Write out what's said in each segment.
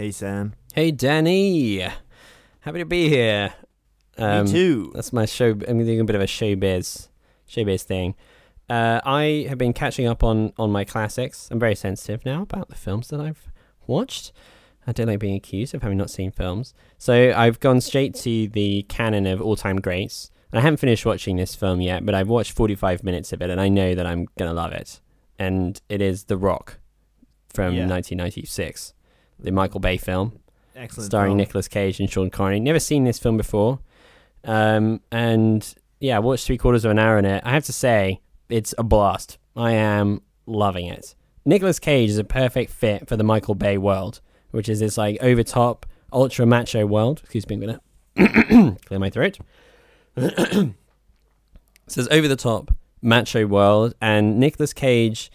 Hey Sam. Hey, Danny. Happy to be here. Um, Me too. That's my show. I'm doing a bit of a showbiz, showbiz thing. Uh, I have been catching up on on my classics. I'm very sensitive now about the films that I've watched. I don't like being accused of having not seen films, so I've gone straight to the canon of all time greats. And I haven't finished watching this film yet, but I've watched 45 minutes of it, and I know that I'm gonna love it. And it is The Rock from Yeah. 1996, the Michael Bay film Excellent. starring film. Nicolas Cage and Sean Connery. Never seen this film before, um, and yeah, I watched three quarters of an hour in it. I have to say, it's a blast. I am loving it. Nicolas Cage is a perfect fit for the Michael Bay world, which is this like over top, ultra macho world. Excuse me, I'm gonna clear my throat. it says over the top macho world, and Nicolas Cage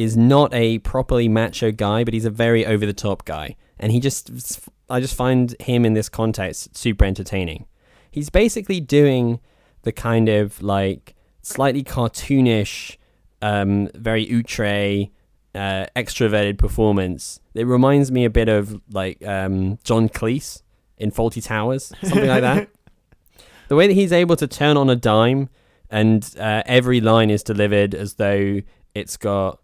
is not a properly macho guy, but he's a very over the top guy. And he just, I just find him in this context super entertaining. He's basically doing the kind of like slightly cartoonish, um, very outre, uh, extroverted performance. It reminds me a bit of like um, John Cleese in Fawlty Towers, something like that. The way that he's able to turn on a dime and uh, every line is delivered as though it's got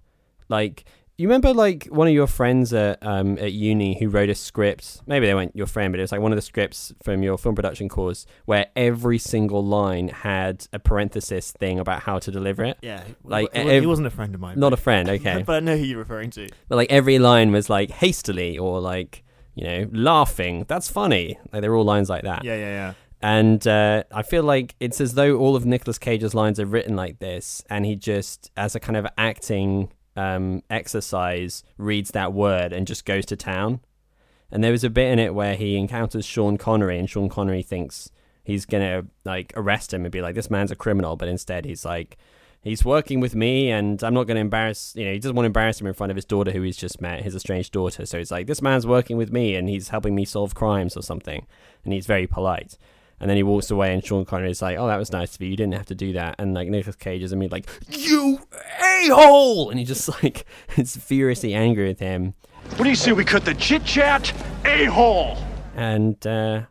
like you remember like one of your friends at um at uni who wrote a script maybe they weren't your friend but it was like one of the scripts from your film production course where every single line had a parenthesis thing about how to deliver it Yeah. Like, he, ev- he wasn't a friend of mine. not a friend okay but I know who you're referring to. but like every line was like hastily or like you know laughing that's funny like they're all lines like that Yeah, yeah, yeah. and uh, I feel like it's as though all of Nicolas Cage's lines are written like this, and he just, as a kind of acting um, exercise, reads that word and just goes to town. And there was a bit in it where he encounters Sean Connery, and Sean Connery thinks he's gonna like arrest him and be like, "This man's a criminal," but instead he's like, "He's working with me, and I'm not gonna embarrass." You know, he doesn't want to embarrass him in front of his daughter, who he's just met, his estranged daughter. So he's like, "This man's working with me, and he's helping me solve crimes or something," and he's very polite. And then he walks away, and Sean Connery is like, "Oh, that was nice of you. You didn't have to do that." And like Nicolas Cage is immediately like, "You a hole!" And he just like is furiously angry with him. What do you say we cut the chit chat? A hole! And uh,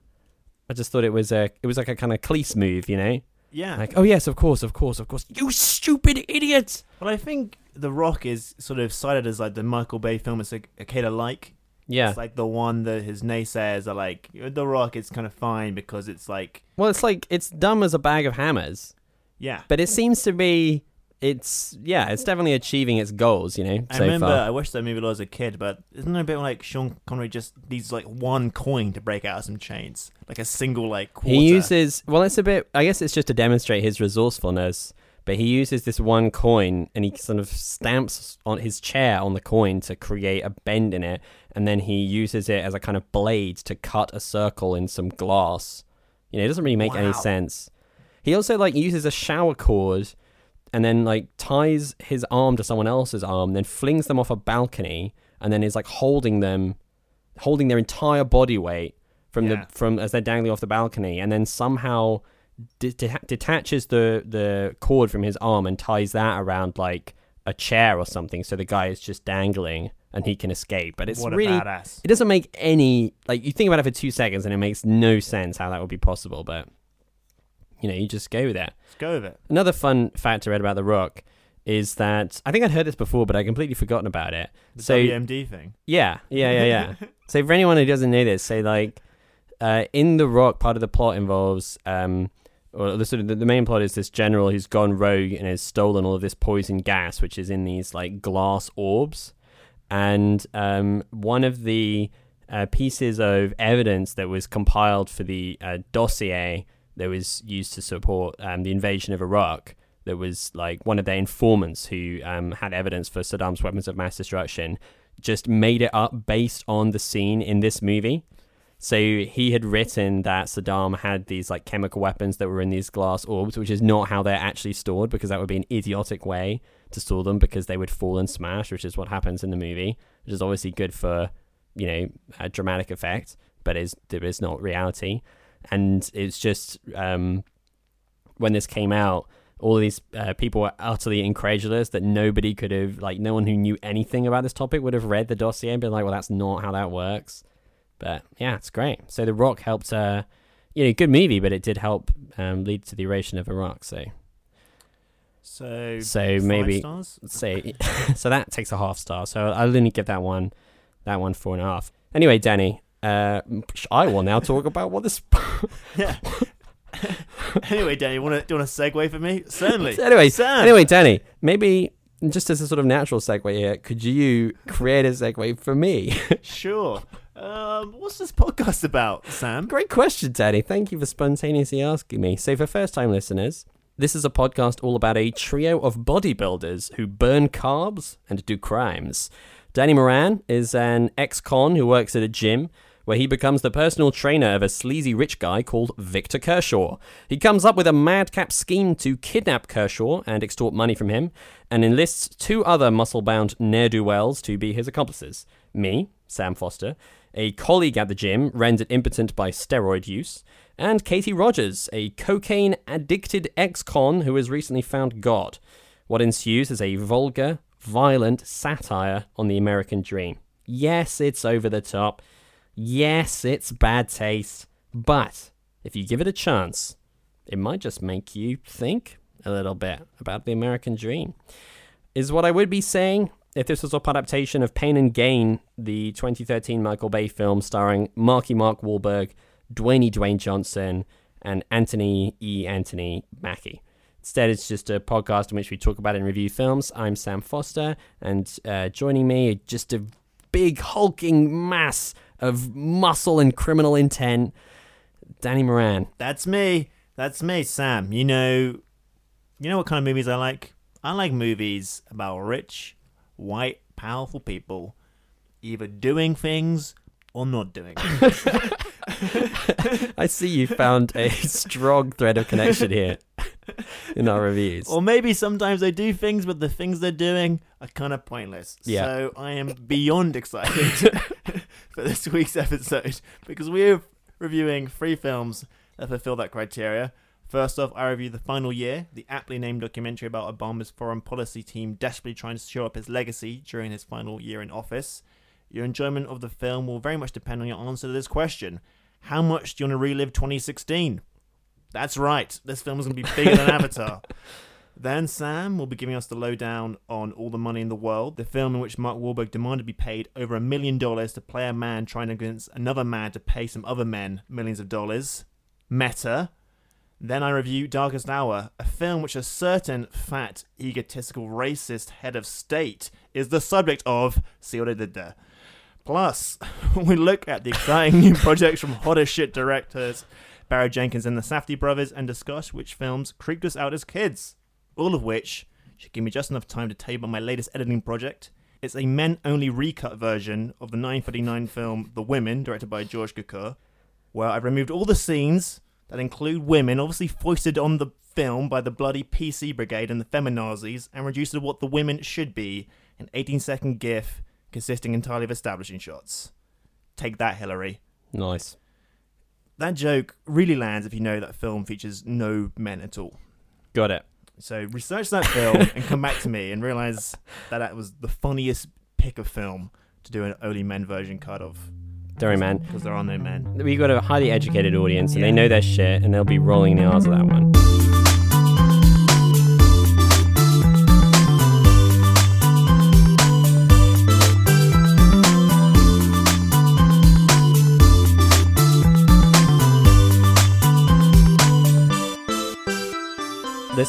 I just thought it was a, it was like a kind of Cleese move, you know? Yeah. Like, oh yes, of course, of course, of course. You stupid idiot! But I think The Rock is sort of cited as like the Michael Bay film it's like okay to like. Yeah. It's like the one that his naysayers are like The Rock is kind of fine because it's like well, it's like it's dumb as a bag of hammers, yeah. but it seems to be. It's yeah, it's definitely achieving its goals, you know. I so remember far. I watched that movie a lot as a kid, but isn't it a bit like Sean Connery just needs like one coin to break out of some chains, like a single like quarter. He uses well, it's a bit. I guess it's just to demonstrate his resourcefulness. But he uses this one coin and he sort of stamps on his chair on the coin to create a bend in it, and then he uses it as a kind of blade to cut a circle in some glass. You know, it doesn't really make any sense. He also like uses a shower cord and then like ties his arm to someone else's arm, then flings them off a balcony, and then is like holding them, holding their entire body weight from Yeah. the from as they're dangling off the balcony, and then somehow de- de- detaches the the cord from his arm and ties that around like a chair or something, so the guy is just dangling and he can escape. But it's what a really badass. it doesn't make any like you think about it for two seconds and it makes no sense how that would be possible, but you know you just go with it. Let's go with it. Another fun fact I read about The Rock is that I think I'd heard this before, but I completely forgotten about it. The so WMD thing. yeah, yeah, yeah, yeah. so for anyone who doesn't know this, say like uh, in The Rock, part of the plot involves um, or the sort of the, the main plot is this general who's gone rogue and has stolen all of this poison gas, which is in these like glass orbs, and um, one of the uh, pieces of evidence that was compiled for the uh, dossier that was used to support um, the invasion of Iraq that was like one of their informants who um, had evidence for Saddam's weapons of mass destruction, just made it up based on the scene in this movie. So he had written that Saddam had these like chemical weapons that were in these glass orbs, which is not how they're actually stored because that would be an idiotic way to store them because they would fall and smash, which is what happens in the movie, which is obviously good for you know a dramatic effect, but is there is not reality. And it's just um, when this came out, all these uh, people were utterly incredulous that nobody could have, like, no one who knew anything about this topic would have read the dossier and been like, well, that's not how that works. But yeah, it's great. So The Rock helped, uh, you know, good movie, but it did help um, lead to the erasure of Iraq. So, So, So maybe- stars? so, so that takes a half star. So I'll only give that one, that one four and a half. Anyway, Danny, uh, I will now talk about what this. Yeah. anyway, Danny, want to do you want to segue for me? Certainly. anyway, Sam. anyway, Danny, maybe just as a sort of natural segue here, could you create a segue for me? Sure. Um, what's this podcast about, Sam? Great question, Danny. Thank you for spontaneously asking me. So, for first time listeners, this is a podcast all about a trio of bodybuilders who burn carbs and do crimes. Danny Moran is an ex con who works at a gym where he becomes the personal trainer of a sleazy rich guy called Victor Kershaw. He comes up with a madcap scheme to kidnap Kershaw and extort money from him, and enlists two other muscle bound ne'er do wells to be his accomplices me, Sam Foster, a colleague at the gym rendered impotent by steroid use, and Katie Rogers, a cocaine addicted ex con who has recently found God. What ensues is a vulgar, violent satire on the American dream. Yes, it's over the top. Yes, it's bad taste. But if you give it a chance, it might just make you think a little bit about the American dream. Is what I would be saying if this was a adaptation of Pain and Gain, the 2013 Michael Bay film starring Marky Mark Wahlberg, Dwayne Dwayne Johnson, and Anthony E. Anthony Mackie. Instead, it's just a podcast in which we talk about and review films. I'm Sam Foster, and uh, joining me, just a big hulking mass of muscle and criminal intent, Danny Moran. That's me. That's me, Sam. You know, you know what kind of movies I like? I like movies about rich, white, powerful people either doing things or not doing. I see you found a strong thread of connection here in our reviews. or maybe sometimes they do things, but the things they're doing are kind of pointless. Yeah. So I am beyond excited for this week's episode because we're reviewing three films that fulfill that criteria. First off, I review The Final Year, the aptly named documentary about Obama's foreign policy team desperately trying to show up his legacy during his final year in office. Your enjoyment of the film will very much depend on your answer to this question. How much do you want to relive 2016? That's right, this film is going to be bigger than Avatar. Then Sam will be giving us the lowdown on All the Money in the World, the film in which Mark Wahlberg demanded to be paid over a million dollars to play a man trying to convince another man to pay some other men millions of dollars. Meta. Then I review Darkest Hour, a film which a certain fat, egotistical, racist head of state is the subject of. See what I did there. Plus, we look at the exciting new projects from hot shit directors Barry Jenkins and the Safdie brothers and discuss which films creeped us out as kids. All of which should give me just enough time to tell you about my latest editing project. It's a men only recut version of the 939 film The Women, directed by George Cukor, where I've removed all the scenes that include women, obviously foisted on the film by the bloody PC brigade and the feminazis, and reduced it to what the women should be an 18 second gif consisting entirely of establishing shots. Take that, Hillary. Nice. That joke really lands if you know that film features no men at all. Got it. So research that film and come back to me and realize that that was the funniest pick of film to do an only men version cut of Sorry, man. because there are no men. We've got a highly educated audience and they know their shit and they'll be rolling the R's of that one.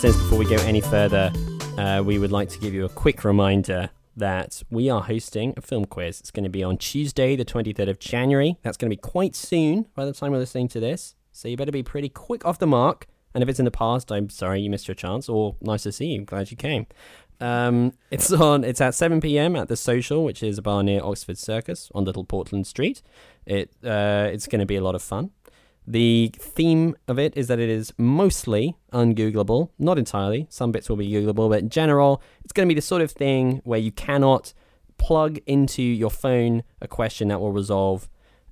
Listeners, before we go any further, uh, we would like to give you a quick reminder that we are hosting a film quiz. It's going to be on Tuesday, the 23rd of January. That's going to be quite soon by the time we're listening to this. So you better be pretty quick off the mark. And if it's in the past, I'm sorry you missed your chance, or nice to see you. Glad you came. Um, it's on. It's at 7 p.m. at the Social, which is a bar near Oxford Circus on Little Portland Street. It uh, it's going to be a lot of fun. The theme of it is that it is mostly ungoogleable, not entirely. Some bits will be googleable, but in general, it's going to be the sort of thing where you cannot plug into your phone a question that will resolve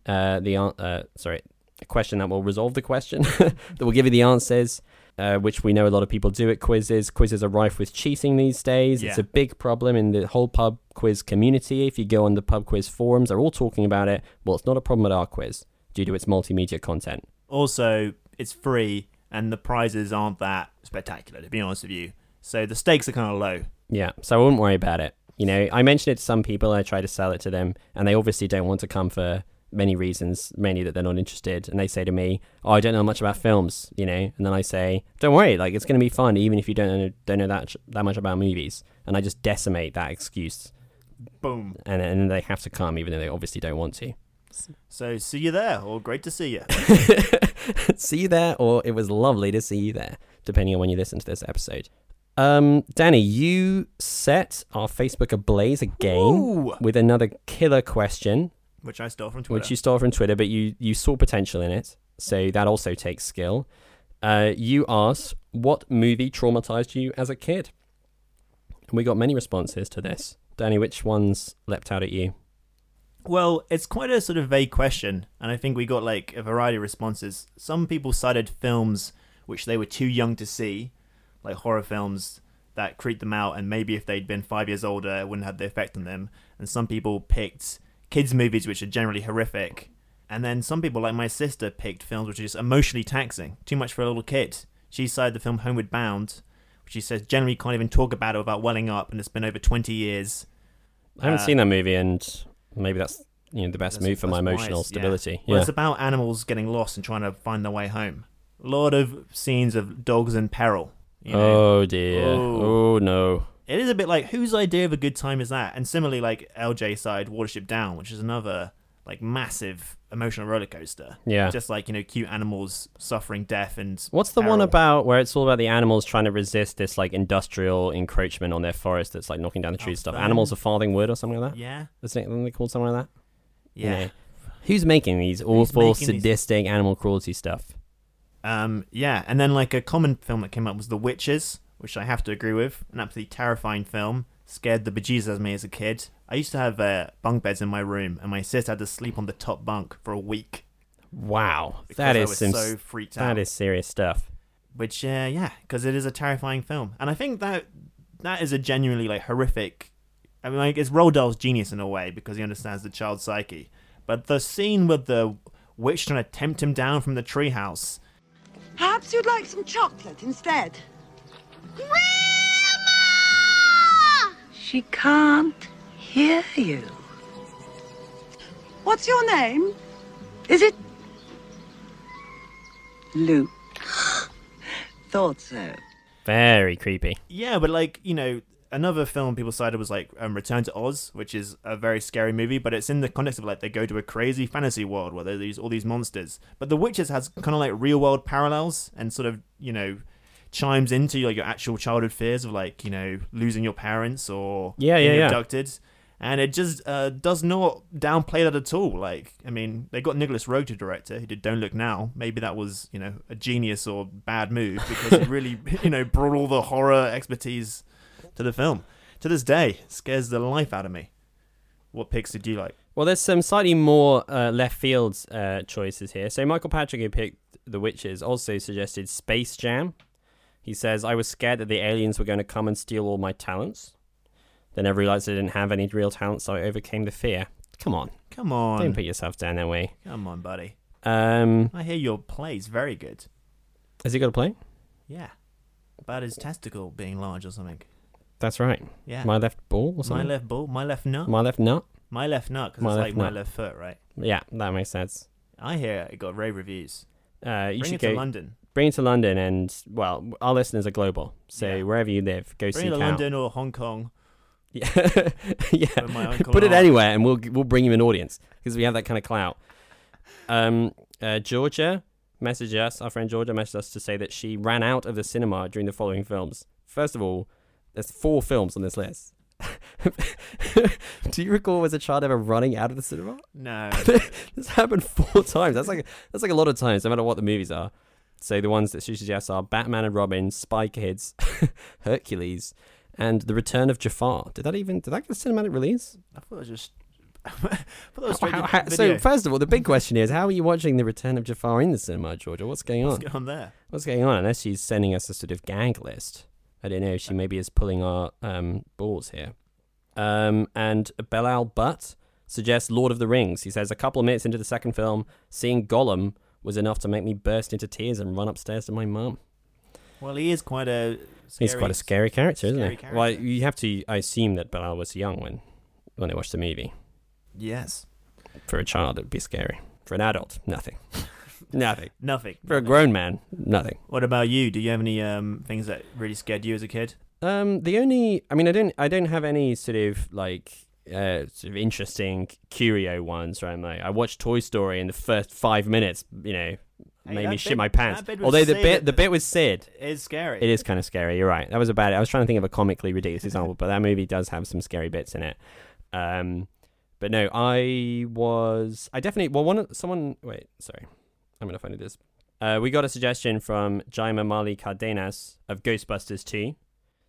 uh, the uh, sorry a question that will resolve the question that will give you the answers. Uh, which we know a lot of people do at quizzes. Quizzes are rife with cheating these days. It's a big problem in the whole pub quiz community. If you go on the pub quiz forums, they're all talking about it. Well, it's not a problem at our quiz due to its multimedia content. Also, it's free, and the prizes aren't that spectacular, to be honest with you. So the stakes are kind of low. Yeah, so I wouldn't worry about it. You know, I mentioned it to some people, I try to sell it to them, and they obviously don't want to come for many reasons, mainly that they're not interested. And they say to me, "Oh, I don't know much about films," you know, and then I say, "Don't worry, like it's going to be fun, even if you don't know don't know that that much about movies." And I just decimate that excuse, Boom. and and they have to come, even though they obviously don't want to. So see you there, or great to see you. see you there, or it was lovely to see you there, depending on when you listen to this episode. Um, Danny, you set our Facebook ablaze again Ooh. with another killer question, Which I stole from Twitter. which you stole from Twitter, but you you saw potential in it, so that also takes skill. Uh, you asked what movie traumatized you as a kid, and we got many responses to this. Danny, which ones leapt out at you? Well, it's quite a sort of vague question, and I think we got like a variety of responses. Some people cited films which they were too young to see, like horror films that creeped them out, and maybe if they'd been five years older, it wouldn't have the effect on them. And some people picked kids' movies which are generally horrific. And then some people, like my sister, picked films which are just emotionally taxing, too much for a little kid. She cited the film Homeward Bound, which she says generally can't even talk about it without welling up, and it's been over 20 years. I haven't Uh, seen that movie, and maybe that's you know the best That's- move for my emotional wise, yeah. stability. Well, Yeah. it's about animals getting lost and trying to find their way home. A lot of scenes of dogs in peril. You know? Oh dear. Oh. Oh no. It is a bit like whose idea of a good time is that? And similarly, like LJ side Watership Down, which is another like massive emotional roller coaster. Yeah. Just like you know, cute animals suffering death and What's the one about where it's all about the animals trying to resist this like industrial encroachment on their forest that's like knocking down the trees Oh, stuff? Animals are Farthing Wood or something like that? Yeah, Isn't it called something like that? You yeah. know, Who's making these awful, making these- sadistic animal cruelty stuff? Um, yeah, and then like a common film that came up was The Witches, which I have to agree with. An absolutely terrifying film. Scared the bejesus out of me as a kid. I used to have uh, bunk beds in my room, and my sister had to sleep on the top bunk for a week. Wow, because that I is was some so freaked out. is serious stuff. Which, uh, yeah, because it is a terrifying film, and I think that that is a genuinely like horrific. I mean, like it's Roald Dahl's genius in a way because he understands the child psyche. But the scene with the witch trying to tempt him down from the treehouse. Perhaps you'd like some chocolate instead. Grandma! She can't hear you. What's your name? Is it Luke? Thought so. Very creepy. Yeah, but like you know, another film people cited was like um, Return to Oz, which is a very scary movie, but it's in the context of like they go to a crazy fantasy world where there's these all these monsters. But The Witches has kind of like real world parallels and sort of you know chimes into like your actual childhood fears of like you know losing your parents or Yeah, being yeah, yeah. abducted. And it just uh, does not downplay that at all. Like, I mean, they got Nicolas Roeg to direct it. He did Don't Look Now. Maybe that was, you know, a genius or bad move because it really, you know, brought all the horror expertise to the film. To this day, scares the life out of me. What picks did you like? Well, there's some slightly more uh, left field uh, choices here. So Michael Patrick, who picked The Witches, also suggested Space Jam. He says, I was scared that the aliens were going to come and steal all my talents. Then I realized I didn't have any real talent, so I overcame the fear. Come on, Come on. don't put yourself down that way. Come on, buddy. Um, I hear your play's very good. has he got a play? Yeah. About his testicle being large or something. That's right. Yeah. My left ball or something? My left ball, my left nut. My left nut? My left nut, because it's like my left foot, right? Yeah, that makes sense. I hear it got rave reviews. Uh, you Bring should it go. to London. Bring it to London, and well, our listeners are global, so Yeah. wherever you live, go Bring seek it to. London or Hong Kong. Yeah, yeah. Put it anywhere, and we'll we'll bring you an audience because we have that kind of clout. Um, uh, Georgia messaged us. Our friend Georgia messaged us to say that she ran out of the cinema during the following films. First of all, there's four films on this list. Do you recall as a child ever running out of the cinema? No. this happened four times. That's like that's like a lot of times, no matter what the movies are. So the ones that she suggests are Batman and Robin, Spy Kids, Hercules, and The Return of Jafar. Did that even did that get a cinematic release? I thought it was just. I thought it was How- how- how- so first of all, the big question is, how are you watching The Return of Jafar in the cinema, Georgia? What's going on? What's going on there? What's going on? Unless she's sending us a sort of gag list. I don't know. She maybe is pulling our um, balls here. Um, and Belal Butt suggests Lord of the Rings. He says a couple of minutes into the second film, seeing Gollum was enough to make me burst into tears and run upstairs to my mum. Well, he is quite a. He's quite a scary character, isn't scary he? Well, you have to. I assume that Belal was young when when they watched the movie. Yes. For a child, it would be scary. For an adult, nothing. nothing. Nothing. For a grown man, nothing. What about you? Do you have any um things that really scared you as a kid? Um, the only, I mean, I don't, I don't have any sort of like, uh, sort of interesting curio ones. Right, I'm like, I watched Toy Story in the first five minutes. You know, Hey, made me shit my pants. bit Although the Sid- bit, the bit with Sid, is scary. it is kind of scary. You're right. That was about it. I was trying to think of a comically ridiculous example, but that movie does have some scary bits in it. Um, but no, I was, I definitely, well, one, someone, wait, sorry, I'm gonna find it. This, uh, we got a suggestion from Jaima Mali Cardenas of Ghostbusters 2,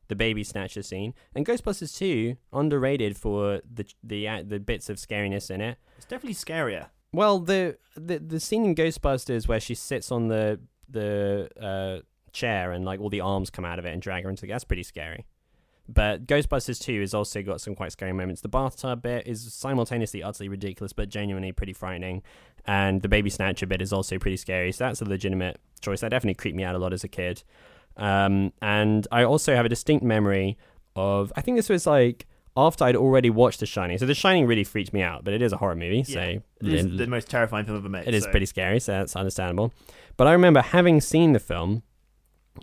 the baby snatcher scene, and Ghostbusters 2 underrated for the the uh, the bits of scariness in it. It's definitely scarier. Well, the the the scene in Ghostbusters where she sits on the the uh, chair and like all the arms come out of it and drag her into the that's pretty scary. But Ghostbusters 2 has also got some quite scary moments. The bathtub bit is simultaneously utterly ridiculous but genuinely pretty frightening. And the baby snatcher bit is also pretty scary. So that's a legitimate choice. That definitely creeped me out a lot as a kid. Um, and I also have a distinct memory of, I think this was like after I'd already watched The Shining. So The Shining really freaked me out, but it is a horror movie. So Yeah. It is the most terrifying film ever made. it is so- pretty scary, so that's understandable. But I remember having seen the film,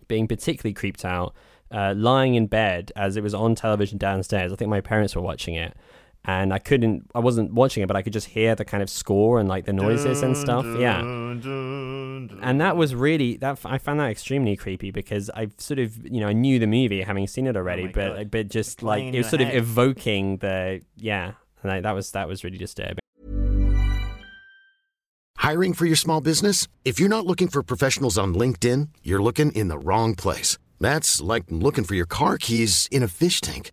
being particularly creeped out, uh, lying in bed as it was on television downstairs. I think my parents were watching it, and I couldn't, I wasn't watching it, but I could just hear the kind of score and like the noises and stuff. Yeah. And that was really that I found that extremely creepy because I sort of you know I knew the movie having seen it already, Oh but God. but just Playing like it was your sort of evoking the yeah, and I, that was that was really disturbing. Hiring for your small business? If you're not looking for professionals on LinkedIn, you're looking in the wrong place. That's like looking for your car keys in a fish tank.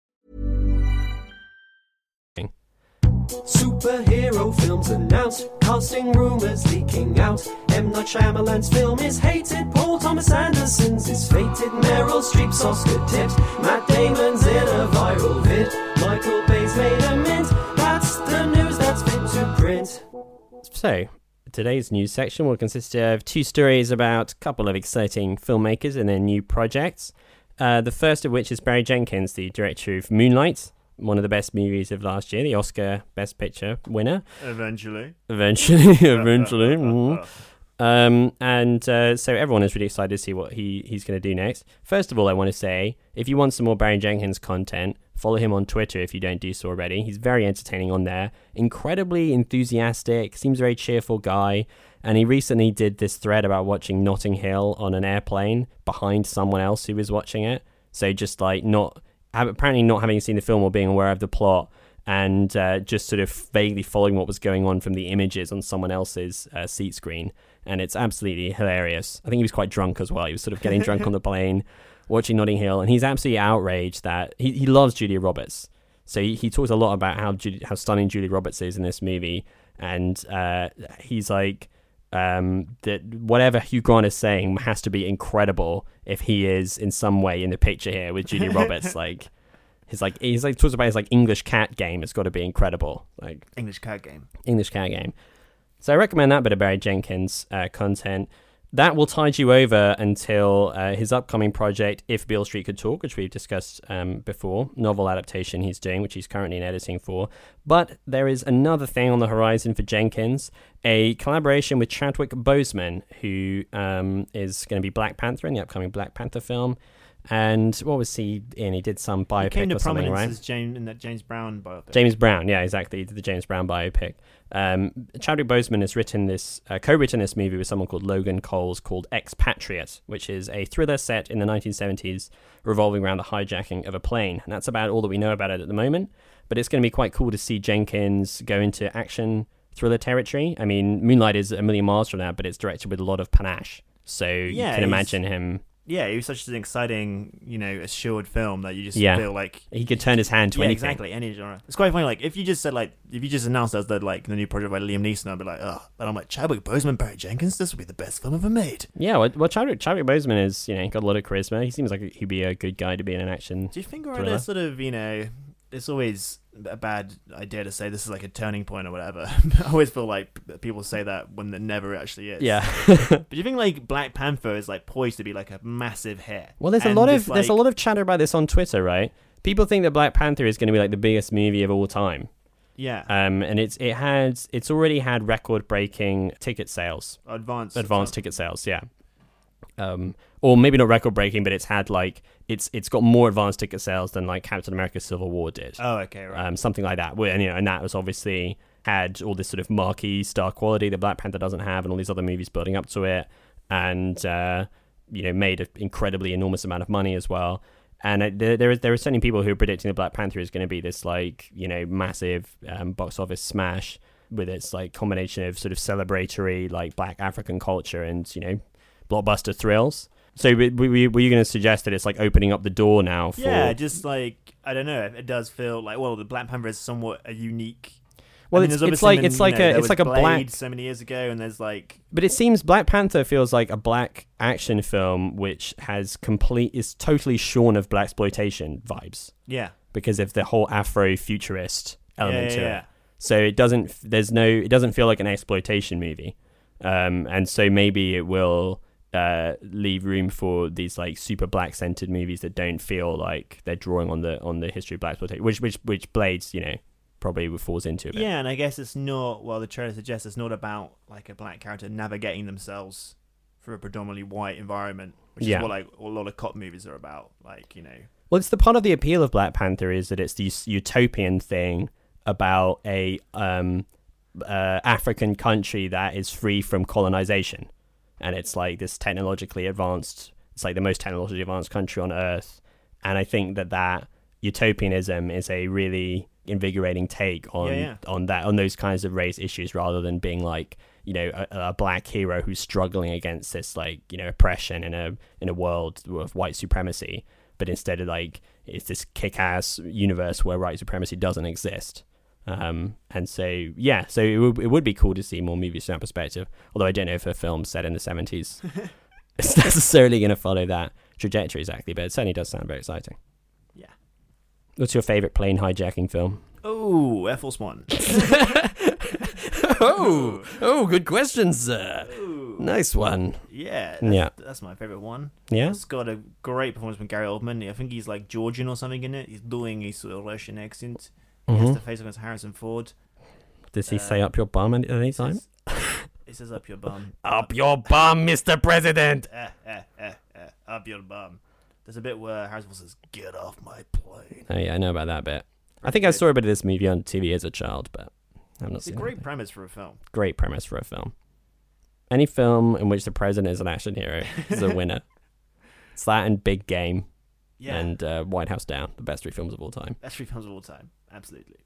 Superhero films announced, casting rumors leaking out. M. Night Shyamalan's film is hated, Paul Thomas Anderson's is fated, Meryl Streep's Oscar tipped, Matt Damon's in a viral vid, Michael Bay's made a mint. That's the news that's fit to print. So, today's news section will consist of two stories about a couple of exciting filmmakers and their new projects. Uh, the first of which is Barry Jenkins, the director of Moonlight, one of the best movies of last year, the Oscar Best Picture winner. Eventually. Eventually, eventually. mhm. Um, and uh, so everyone is really excited to see what he, he's going to do next. First of all, I want to say if you want some more Barry Jenkins content, follow him on Twitter if you don't do so already. He's very entertaining on there, incredibly enthusiastic, seems a very cheerful guy. And he recently did this thread about watching Notting Hill on an airplane behind someone else who was watching it. So just like not apparently not having seen the film or being aware of the plot and uh, just sort of vaguely following what was going on from the images on someone else's uh, seat screen. And it's absolutely hilarious. I think he was quite drunk as well. He was sort of getting drunk on the plane, watching Notting Hill, and he's absolutely outraged that he, he loves Julia Roberts. So he, he talks a lot about how Judy, how stunning Julia Roberts is in this movie, and uh, he's like um, that whatever Hugh Grant is saying has to be incredible if he is in some way in the picture here with Julia Roberts. like he's like he's like talks about his like English cat game. It's got to be incredible. Like English cat game. English cat game. So I recommend that bit of Barry Jenkins uh, content. That will tide you over until uh, his upcoming project, If Beale Street Could Talk, which we've discussed um, before, novel adaptation he's doing, which he's currently in editing for. But there is another thing on the horizon for Jenkins, a collaboration with Chadwick Boseman, who um, is going to be Black Panther in the upcoming Black Panther film. And what was he in? He did some He came to or something, prominence right? as James in that James Brown biopic. James Brown, yeah, exactly. He did the James Brown biopic. Um, Chadwick Boseman has written this, uh, co-written this movie with someone called Logan Coles, called Expatriate, which is a thriller set in the 1970s, revolving around the hijacking of a plane. And that's about all that we know about it at the moment. But it's going to be quite cool to see Jenkins go into action thriller territory. I mean, Moonlight is a million miles from that, but it's directed with a lot of panache. So Yeah, you can imagine him. Yeah, it was such an exciting, you know, assured film that you just Yeah. feel like He could turn his hand to yeah, anything. exactly any genre. It's quite funny. Like if you just said like if you just announced as the like the new project by Liam Neeson, I'd be like, oh, but I'm like Chadwick Boseman, Barry Jenkins. This would be the best film ever made. Yeah, well, well Chadwick, Chadwick Boseman is, you know, got a lot of charisma. He seems like he'd be a good guy to be in an action. Do you think we're at a sort of you know? It's always a bad idea to say this is like a turning point or whatever. I always feel like people say that when it never actually is. Yeah. but do you think like Black Panther is like poised to be like a massive hit? Well, there's a lot of it's, there's a lot of chatter about this on Twitter, right? People think that Black Panther is going to be like the biggest movie of all time. yeah Um, and it's it had it's already had record breaking ticket sales, advanced advanced ticket sales, yeah. Um, or maybe not record breaking, but it's had like it's it's got more advanced ticket sales than like Captain America: Civil War did. Oh, okay, right. um, something like that. And, you know, and that was obviously had all this sort of marquee star quality that Black Panther doesn't have, and all these other movies building up to it, and uh, you know, made an incredibly enormous amount of money as well. And it, there, there is there are certainly people who are predicting that Black Panther is going to be this like you know massive um, box office smash with its like combination of sort of celebratory like Black African culture and you know blockbuster thrills. So were, were you, you going to suggest that it's like opening up the door now for yeah, just like I don't know. It does feel like well, the Black Panther is somewhat a unique. Well, I mean, it's- it's like- been, it's you like know, a- it's like a Blade black- so many years ago, and there's like But it seems Black Panther feels like a black action film which has complete is totally shorn of blaxploitation vibes yeah, because of the whole Afro futurist element yeah, to yeah. it. So it doesn't there's no it doesn't feel like an exploitation movie, um, and so maybe it will uh, leave room for these like super black centered movies that don't feel like they're drawing on the on the history of blaxploitation, which which which Blades you know probably falls into a bit. Yeah, and I guess it's not. Well, the trailer suggests it's not about like a black character navigating themselves through a predominantly white environment, which Yeah. is what like a lot of cop movies are about. Like you know, Well, it's the part of the appeal of Black Panther is that it's this utopian thing about a um, uh, African country that is free from colonization, and it's like this technologically advanced. It's like the most technologically advanced country on earth, and I think that that utopianism is a really invigorating take on Yeah, yeah. on that on those kinds of race issues rather than being like you know a, a black hero who's struggling against this like you know oppression in a in a world of white supremacy but instead of like it's this kick-ass universe where white supremacy doesn't exist um and so yeah so it would, it would be cool to see more movies from that perspective although i don't know if a film set in the 70s is necessarily going to follow that trajectory exactly but it certainly does sound very exciting Yeah. what's your favorite plane hijacking film oh, Air Force One. oh, oh, good question, sir. Nice one. Yeah, that's, Yeah. that's my favorite one. Yeah? it's got a great performance from Gary Oldman. I think he's like Georgian or something in it. He's doing his sort of Russian accent. Mhm. to face Harrison Ford. Does he say up your bum at any time? He says up your bum. Up your bum, Mr. President. Eh, eh, eh, up your bum. There's a bit where Harrison Ford says, "Get off my plane." Oh yeah, I know about that bit. I think I saw a bit of this movie on TV as a child, but I've not It's a great it. premise for a film. Great premise for a film. Any film in which the president is an action hero is a winner. it's that and Big Game Yeah. and uh, White House Down, the best three films of all time. Best three films of all time, absolutely.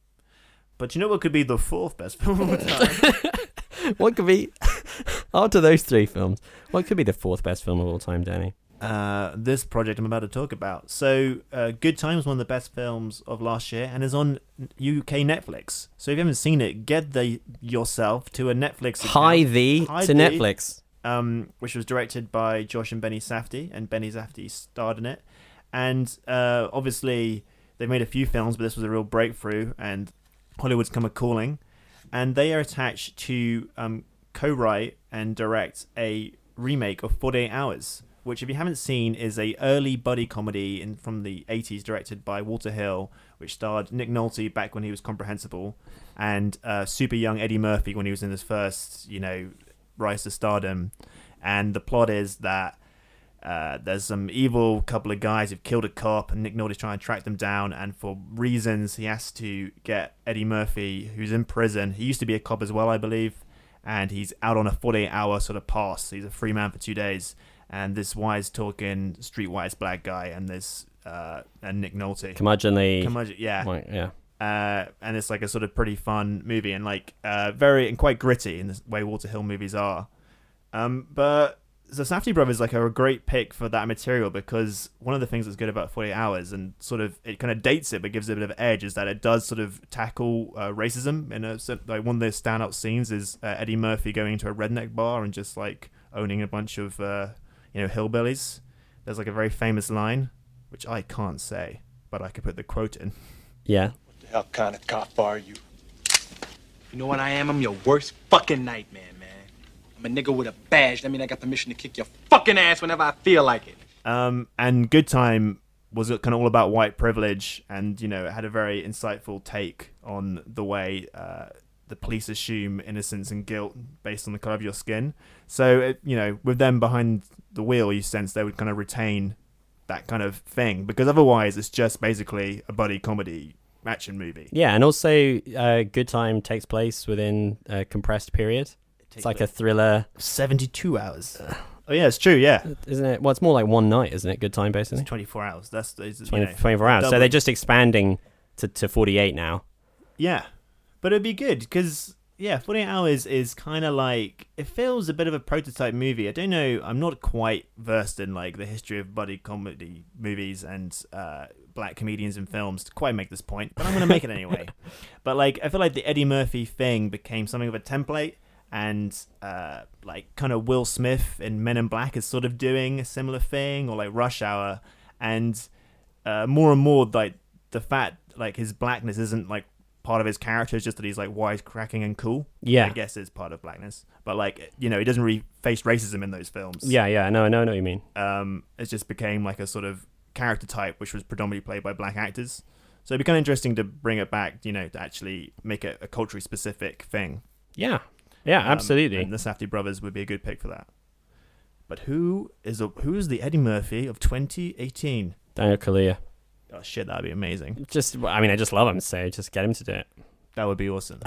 But you know what could be the fourth best film of all time? what could be after those three films? What could be the fourth best film of all time, Danny? uh, this project I'm about to talk about. So, uh, Good Times, one of the best films of last year and is on UK Netflix. So, if you haven't seen it, get the yourself to a Netflix. Account. Hi thee Hi to thee, Netflix. Um, which was directed by Josh and Benny Safdie, and Benny Safdie starred in it. And uh, obviously, They've made a few films, but this was a real breakthrough, and Hollywood's come a calling. And they are attached to um, co-write and direct a remake of 48 Hours, which, if you haven't seen, is a early buddy comedy in, from the 80s, directed by Walter Hill, which starred Nick Nolte back when he was comprehensible, and uh, super young Eddie Murphy when he was in his first, you know, rise to stardom. And the plot is that uh, there's some evil couple of guys who've killed a cop, and Nick Nolte's trying to track them down. And for reasons, he has to get Eddie Murphy, who's in prison. He used to be a cop as well, I believe, and he's out on a 48-hour sort of pass. He's a free man for two days. And this wise talking, streetwise black guy, and this uh, and Nick Nolte, Curmudgeonly. Curmudgeon- yeah, Like, yeah. uh, and it's like a sort of pretty fun movie and like uh, very and quite gritty in the way Walter Hill movies are. Um, but the Safdie brothers like are a great pick for that material because one of the things that's good about 48 Hours and sort of it kind of dates it but gives it a bit of edge is that it does sort of tackle uh, racism in a like one of the standout scenes is uh, Eddie Murphy going into a redneck bar and just like owning a bunch of uh, you know hillbillies. There's like a very famous line which I can't say, but I could put the quote in. Yeah. What the hell kind of cop are you? You know what I am? I'm your worst fucking nightmare, man. I'm a nigga with a badge. That mean I got permission to kick your fucking ass whenever I feel like it. Um, and Good Time was kind of all about white privilege, and you know, it had a very insightful take on the way uh, the police assume innocence and guilt based on the color of your skin. So, it, you know, with them behind the wheel, you sense they would kind of retain that kind of thing because otherwise, it's just basically a buddy comedy action movie. Yeah, and also uh, Good Time takes place within a compressed period. It's like a thriller, Seventy-two hours. Oh yeah, it's true. Yeah, isn't it? Well, it's more like one night, isn't it? Good Time, basically. it's twenty-four hours. That's it's, you 20, know, 24 hours. So double- they're just expanding to, to 48 now. Yeah, but it'd be good because yeah, 48 Hours is kind of like it feels a bit of a prototype movie. I don't know. I'm not quite versed in like the history of buddy comedy movies and uh, black comedians in films to quite make this point, but I'm gonna make it anyway. But like, I feel like the Eddie Murphy thing became something of a template. And uh, like kind of Will Smith in Men in Black is sort of doing a similar thing, or like Rush Hour, and uh, more and more like the fact like his blackness isn't like part of his character, it's just that he's like wisecracking and cool. Yeah. I guess is part of blackness, but like you know he doesn't really face racism in those films. Yeah, yeah, no, no, I know what you mean. um, it just became like a sort of character type which was predominantly played by black actors. So it'd be kind of interesting to bring it back, you know, to actually make it a culturally specific thing. Yeah, yeah, Um, absolutely. and the Safdie brothers would be a good pick for that. But who is a, who is the Eddie Murphy of 2018? Daniel Kaluuya. Oh shit, that'd be amazing. Just, I mean, I just love him, so just get him to do it. That would be awesome.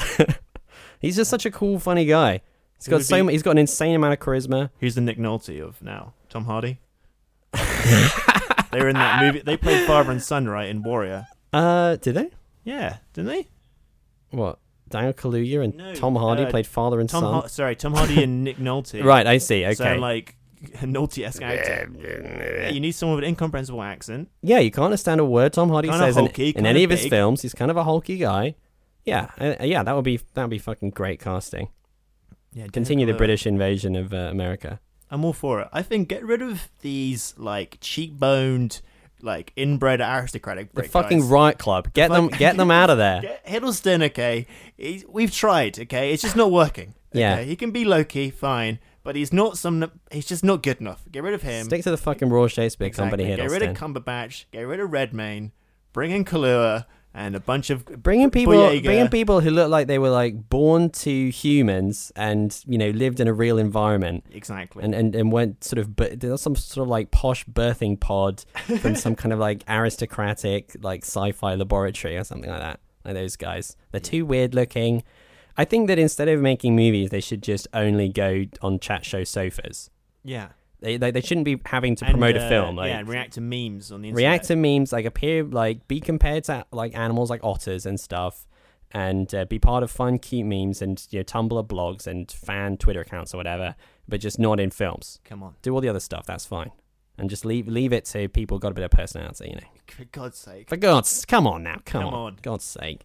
He's just such a cool, funny guy. He's got so be- he's got an insane amount of charisma. Who's the Nick Nolte of now? Tom Hardy. they were in that movie. They played father and son, right, in Warrior. Uh, did they? Yeah, didn't they? What? Daniel Kaluuya and No, Tom Hardy uh, played father and Tom, son. Har- sorry, Tom Hardy and Nick Nolte. Right, I see. Okay. So like a Nolte-esque actor. Yeah, you need someone with an incomprehensible accent. yeah, you can't understand a word Tom Hardy Kinda says in, hulky, in kinda any of his big. films. He's kind of a hulky guy. Yeah, uh, yeah, that would be that would be fucking great casting. Yeah, Continue the British invasion of uh, America. I'm all for it. I think get rid of these like cheekboned, like inbred aristocratic. The fucking guys. Riot Club. Get them, get them out of there. Get Hiddleston, okay. He's, we've tried, okay. It's just not working. Yeah. he can be Loki, fine, but he's not some. He's just not good enough. Get rid of him. Stick to the fucking Royal Shakespeare Exactly. Company Get rid of Cumberbatch. Get rid of Redmayne. Bring in Kaluuya and a bunch of Bringing people, Boyega. bringing people who look like they were like born to humans and you know lived in a real environment Exactly. and and, and went sort of but there's some sort of like posh birthing pod from some kind of like aristocratic like sci-fi laboratory or something like that like those guys they're too weird looking i think that instead of making movies they should just only go on chat show sofas yeah. They they, they shouldn't be having to And, promote uh, a film like yeah, and react to memes on the internet. react to memes like appear like be compared to like animals like otters and stuff and uh, be part of fun cute memes and you know tumblr blogs and fan twitter accounts or whatever but just not in films Come on, do all the other stuff that's fine and just leave leave it to people who got a bit of personality you know for God's sake. for god's come on now come, Come on. on. god's sake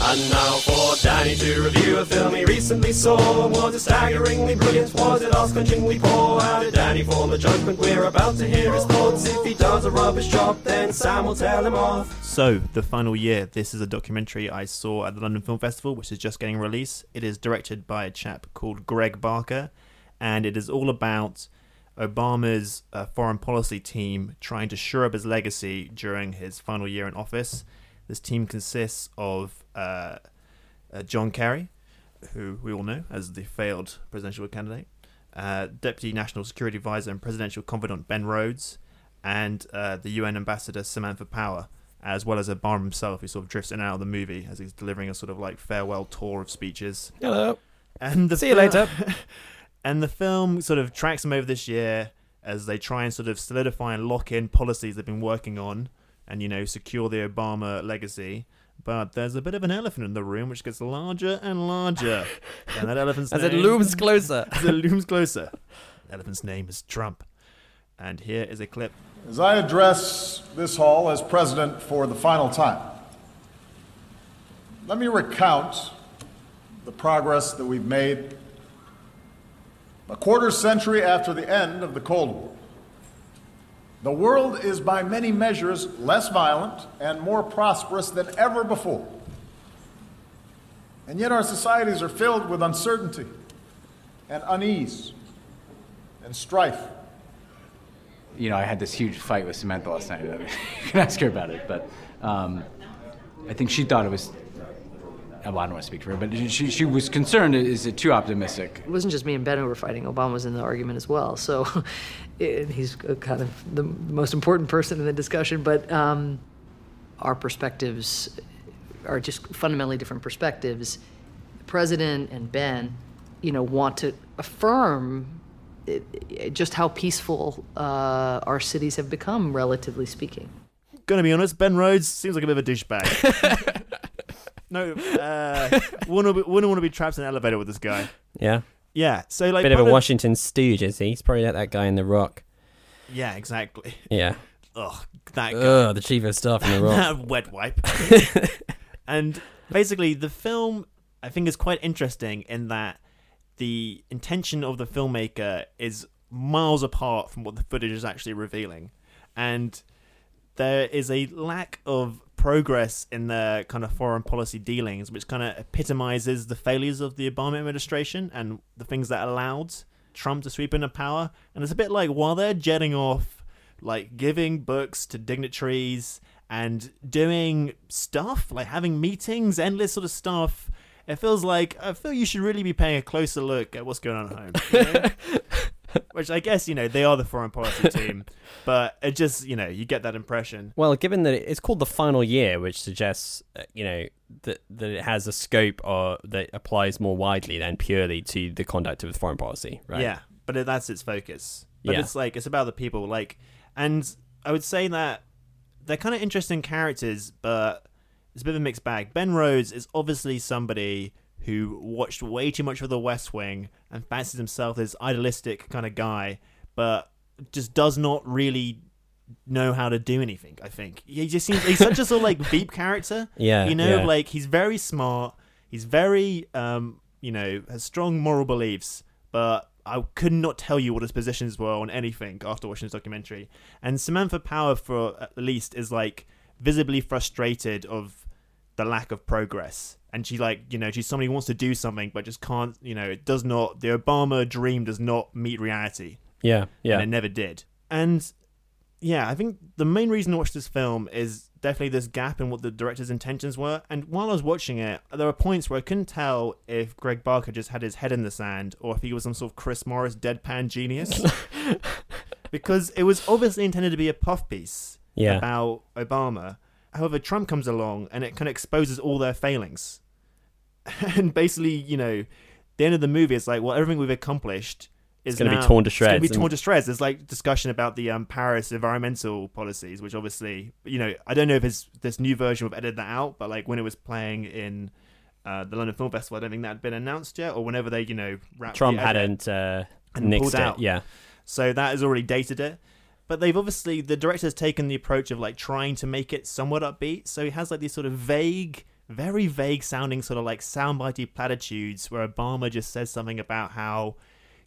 And now for Danny to review a film he recently saw. Was it staggeringly brilliant? Was it ass-clenchingly poor? How did Danny form the judgment? We're about to hear his thoughts. If he does a rubbish job, then Sam will tell him off. So, The Final Year. This is a documentary I saw at the London Film Festival, which is just getting released. It is directed by a chap called Greg Barker, and it is all about Obama's uh, foreign policy team trying to shore up his legacy during his final year in office. This team consists of uh, uh, John Kerry, who we all know as the failed presidential candidate, uh, Deputy National Security Advisor and Presidential Confidant Ben Rhodes, and uh, the UN Ambassador Samantha Power, as well as Obama himself, who sort of drifts in and out of the movie as he's delivering a sort of like farewell tour of speeches. Hello. And the See you fil- later. and the film sort of tracks them over this year as they try and sort of solidify and lock in policies they've been working on and, you know, secure the Obama legacy. But there's a bit of an elephant in the room which gets larger and larger. and that elephant's As it name- looms closer. as it looms closer. The elephant's name is Trump. And here is a clip. As I address this hall as president for the final time, let me recount the progress that we've made a quarter century after the end of the Cold War. The world is by many measures less violent and more prosperous than ever before. And yet our societies are filled with uncertainty and unease and strife. you know, I had this huge fight with Samantha last night. you can ask her about it, but um, I think she thought it was. Well, I don't want to speak for her, but she, she was concerned. Is it too optimistic? It wasn't just me and Ben who were fighting. Obama was in the argument as well. So and he's kind of the most important person in the discussion. But um, our perspectives are just fundamentally different perspectives. The president and Ben, you know, want to affirm it, it- just how peaceful uh, our cities have become, relatively speaking. Gonna be honest, Ben Rhodes seems like a bit of a douchebag. no, uh, wouldn't, be- wouldn't want to be trapped in an elevator with this guy. Yeah. Yeah, so like Bit of a Washington stooge, is he? He's probably like that guy in The Rock. Yeah, exactly. Yeah. Ugh, that guy. Ugh, the chief of staff in The Rock. that wet wipe. and basically, the film I think is quite interesting in that the intention of the filmmaker is miles apart from what the footage is actually revealing, and there is a lack of progress in their kind of foreign policy dealings, which kind of epitomizes the failures of the Obama administration and the things that allowed Trump to sweep into power. And it's a bit like while they're jetting off, like giving books to dignitaries and doing stuff, like having meetings, endless sort of stuff. It feels like I feel you should really be paying a closer look at what's going on at home. you know? Which I guess you know they are the foreign policy team, but it just you know you get that impression. Well, given that it's called the final year, which suggests uh, you know that that it has a scope or that applies more widely than purely to the conduct of foreign policy, right? Yeah, but it, that's its focus. But Yeah. it's like it's about the people. Like, and I would say that they're kind of interesting characters, but it's a bit of a mixed bag. Ben Rhodes is obviously somebody who watched way too much of The West Wing and fancies himself this idealistic kind of guy, but just does not really know how to do anything. I think he just seems he's such a sort of like beep character. Yeah, you know, yeah. like he's very smart. He's very, um, you know, has strong moral beliefs, but I could not tell you what his positions were on anything after watching this documentary. And Samantha Power, for at least, is like visibly frustrated of the lack of progress. And she like, you know, she's somebody who wants to do something but just can't, you know, it does not the Obama dream does not meet reality. Yeah, yeah. And it never did. And yeah, I think the main reason to watch this film is definitely this gap in what the director's intentions were. And while I was watching it, there were points where I couldn't tell if Greg Barker just had his head in the sand or if he was some sort of Chris Morris deadpan genius. because it was obviously intended to be a puff piece Yeah. about Obama. However, Trump comes along and it kind of exposes all their failings. and basically, you know, the end of the movie is like, well, everything we've accomplished is gonna be torn to shreds. It's going to be torn to shreds. There's like discussion about the um, Paris environmental policies, which obviously, you know, I don't know if it's this new version will edited that out, but like when it was playing in uh, the London Film Festival, I don't think that had been announced yet, or whenever they, you know, Trump hadn't uh, nixed it. out. Yeah. So that has already dated it. But they've obviously the director's taken the approach of like trying to make it somewhat upbeat. So he has like these sort of vague very vague sounding sort of like soundbitey platitudes where Obama just says something about how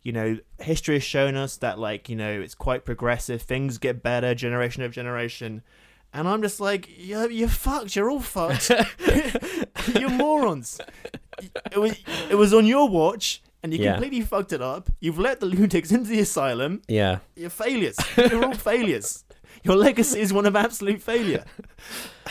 you know history has shown us that like you know it's quite progressive things get better generation of generation. And I'm just like you're, you're fucked you're all fucked. You're morons. It was, it was on your watch and you Yeah. completely fucked it up you've let the lunatics into the asylum Yeah. you're failures you're all failures your legacy is one of absolute failure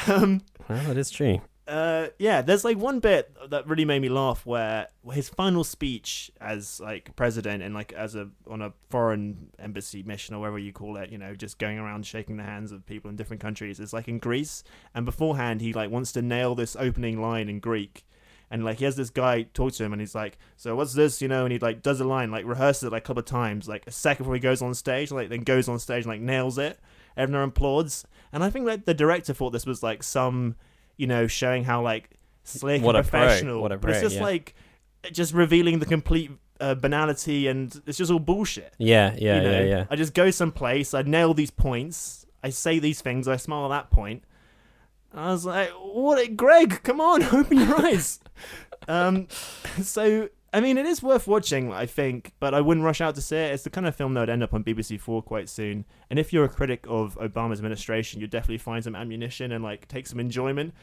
um Well, that is true. uh, yeah, there's like one bit that really made me laugh where his final speech as like president and like as a on a foreign embassy mission or whatever you call it, you know, just going around shaking the hands of people in different countries is like in Greece. And beforehand, he like wants to nail this opening line in Greek. And like he has this guy talk to him, and he's like, "So what's this?" You know, and he like does a line, like rehearses it like a couple of times, like a second before he goes on stage, like then goes on stage and like nails it. Everyone applauds, and I think like the director thought this was like some, you know, showing how like slick What and a pro, professional. what a but it's just yeah. like just revealing the complete uh, banality, and it's just all bullshit. Yeah, yeah, You know, yeah, yeah. I just go someplace, I nail these points, I say these things, I smile at that point. I was like, "What, Greg? Come on, open your eyes." um, so I mean, it is worth watching, I think, but I wouldn't rush out to see it. It's the kind of film that would end up on BBC Four quite soon. And if you're a critic of Obama's administration, you'd definitely find some ammunition and like take some enjoyment.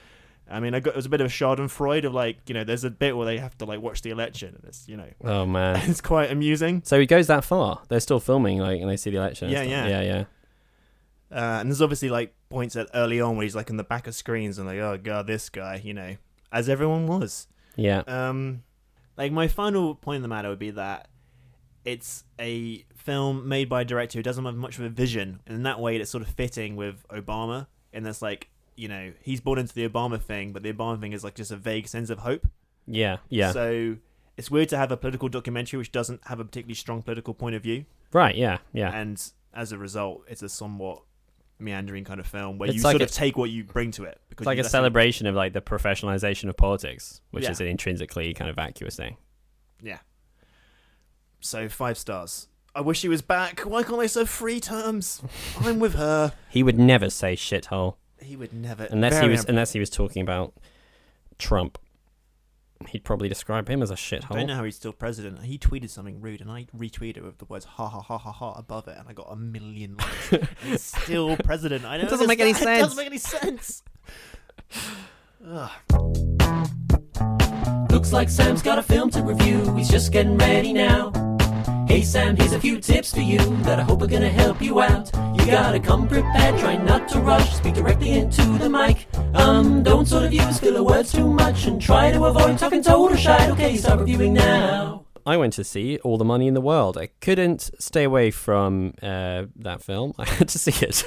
I mean, I got it was a bit of a Schadenfreude of like, you know, there's a bit where they have to like watch the election, and it's you know, Oh man. it's quite amusing. So he goes that far. They're still filming, like, and they see the election. Yeah, yeah. yeah, yeah. Uh, and there's obviously like points at early on where he's like in the back of screens and like, oh god, this guy, you know, as everyone was. Yeah. Um, like my final point in the matter would be that it's a film made by a director who doesn't have much of a vision, and in that way, it's sort of fitting with Obama. And that's like, you know, he's born into the Obama thing, but the Obama thing is like just a vague sense of hope. Yeah, yeah. So it's weird to have a political documentary which doesn't have a particularly strong political point of view. Right, yeah, yeah. And as a result, it's a somewhat meandering kind of film where It's you like sort a- of take what you bring to it. Because It's like a let it- celebration of like the professionalization of politics, which Yeah. is an intrinsically kind of vacuous thing. Yeah. So five stars. I wish he was back. Why can't they serve free terms? I'm with her. He would never say shithole. He would never. unless he was unless he was talking about Trump. He'd probably describe him as a shithole. I don't know how he's still president. He tweeted something rude, and I retweeted it with the words "ha ha ha ha ha" above it, and I got a million likes. he's still president. I don't doesn't make any sense. It doesn't make any sense. Ugh. Looks like Sam's got a film to review. He's just getting ready now. Hey Sam, here's a few tips for you that I hope are gonna help you out. You gotta come prepared, try not to rush, speak directly into the mic. Um, don't sort of use filler words too much and try to avoid talking total shite. Okay, start reviewing now. I went to see All the Money in the World. I couldn't stay away from uh, that film. I had to see it.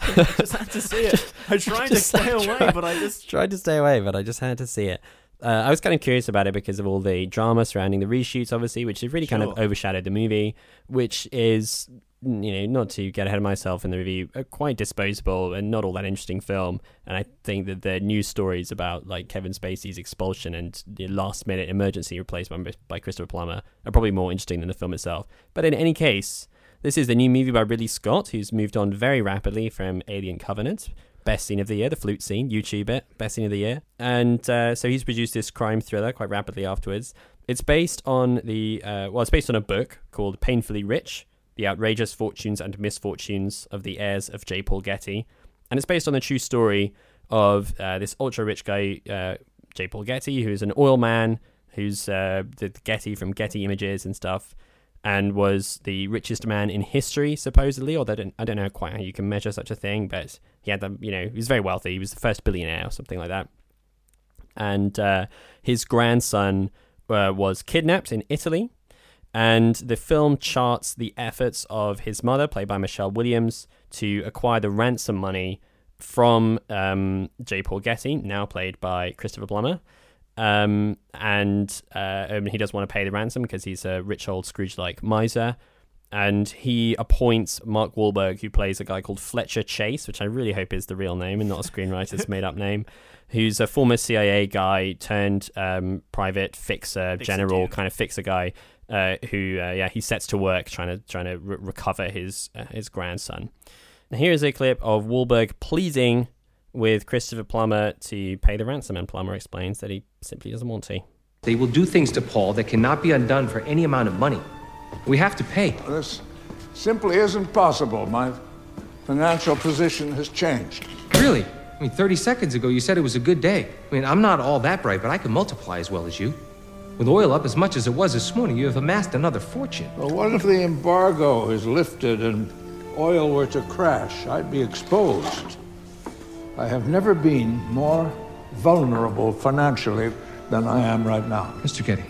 I just had to see it. I tried to stay away, but I just tried to stay away, but I just had to see it. Uh, I was kind of curious about it because of all the drama surrounding the reshoots, obviously, which has really kind of overshadowed the movie, which is, you know, not to get ahead of myself in the review, a quite disposable and not all that interesting film. And I think that the news stories about like Kevin Spacey's expulsion and the last minute emergency replacement by, by Christopher Plummer are probably more interesting than the film itself. But in any case, this is the new movie by Ridley Scott, who's moved on very rapidly from Alien Covenant. Best scene of the year, the flute scene, YouTube it, best scene of the year. And uh, so he's produced this crime thriller quite rapidly afterwards. It's based on the, uh, well, it's based on a book called Painfully Rich The Outrageous Fortunes and Misfortunes of the Heirs of J. Paul Getty. And it's based on the true story of uh, this ultra rich guy, uh, J. Paul Getty, who's an oil man, who's uh, the Getty from Getty Images and stuff, and was the richest man in history, supposedly. Or I don't, I don't know quite how you can measure such a thing, but he had you know, he was very wealthy. He was the first billionaire or something like that. And uh, his grandson uh, was kidnapped in Italy. And the film charts the efforts of his mother, played by Michelle Williams, to acquire the ransom money from um, J. Paul Getty, now played by Christopher Plummer. Um, and uh, um, he doesn't want to pay the ransom because he's a rich old Scrooge-like miser. And he appoints Mark Wahlberg, who plays a guy called Fletcher Chase, which I really hope is the real name and not a screenwriter's made-up name, who's a former CIA guy turned um, private fixer, Fixer general dude. kind of fixer guy, uh, who uh, yeah he sets to work trying to trying to re- recover his uh, his grandson. Now, here is a clip of Wahlberg pleading with Christopher Plummer to pay the ransom, and Plummer explains that he simply doesn't want to. They will do things to Paul that cannot be undone for any amount of money. We have to pay. This simply isn't possible. My financial position has changed. Really? I mean, 30 seconds ago you said it was a good day. I mean, I'm not all that bright, but I can multiply as well as you. With oil up as much as it was this morning, you have amassed another fortune. Well, what if the embargo is lifted and oil were to crash? I'd be exposed. I have never been more vulnerable financially than I am right now. Mr. Getty,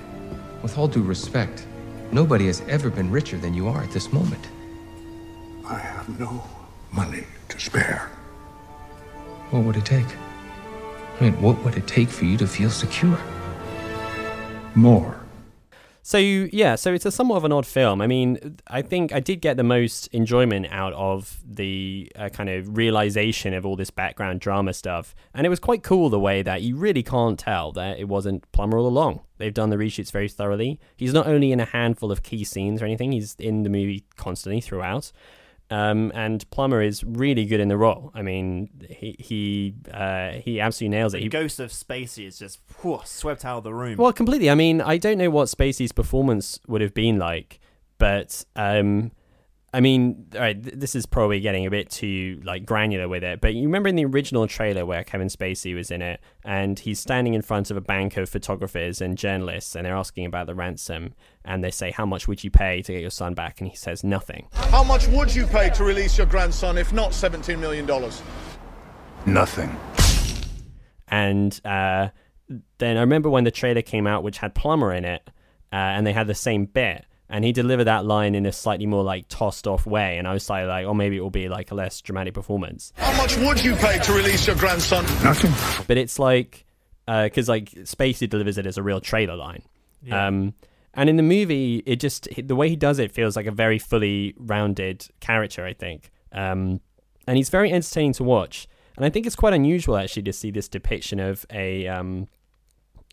with all due respect, nobody has ever been richer than you are at this moment. I have no money to spare. What would it take? I mean, what would it take for you to feel secure? More. So yeah, so it's a somewhat of an odd film. I mean, I think I did get the most enjoyment out of the uh, kind of realization of all this background drama stuff, and it was quite cool the way that you really can't tell that it wasn't Plummer all along. They've done the reshoots very thoroughly. He's not only in a handful of key scenes or anything; he's in the movie constantly throughout. Um, and Plummer is really good in the role. I mean, he he uh, he absolutely nails it. The He, ghost of Spacey is just whew, swept out of the room. well, completely. I mean, I don't know what Spacey's performance would have been like, but um, I mean, all right, th- this is probably getting a bit too like granular with it. But you remember in the original trailer where Kevin Spacey was in it, and he's standing in front of a bank of photographers and journalists, and they're asking about the ransom, and they say, "How much would you pay to get your son back?" And he says, "Nothing." How much would you pay to release your grandson if not $17 million? Nothing. And uh, then I remember when the trailer came out, which had Plummer in it, uh, and they had the same bit, and he delivered that line in a slightly more like tossed off way, and I was like, like, oh, maybe it will be like a less dramatic performance. How much would you pay to release your grandson? Nothing. But it's like, because like Spacey delivers it as a real trailer line. Yeah. Um, and in the movie, it just the way he does it feels like a very fully rounded character. I think, um, and he's very entertaining to watch. And I think it's quite unusual actually to see this depiction of a um,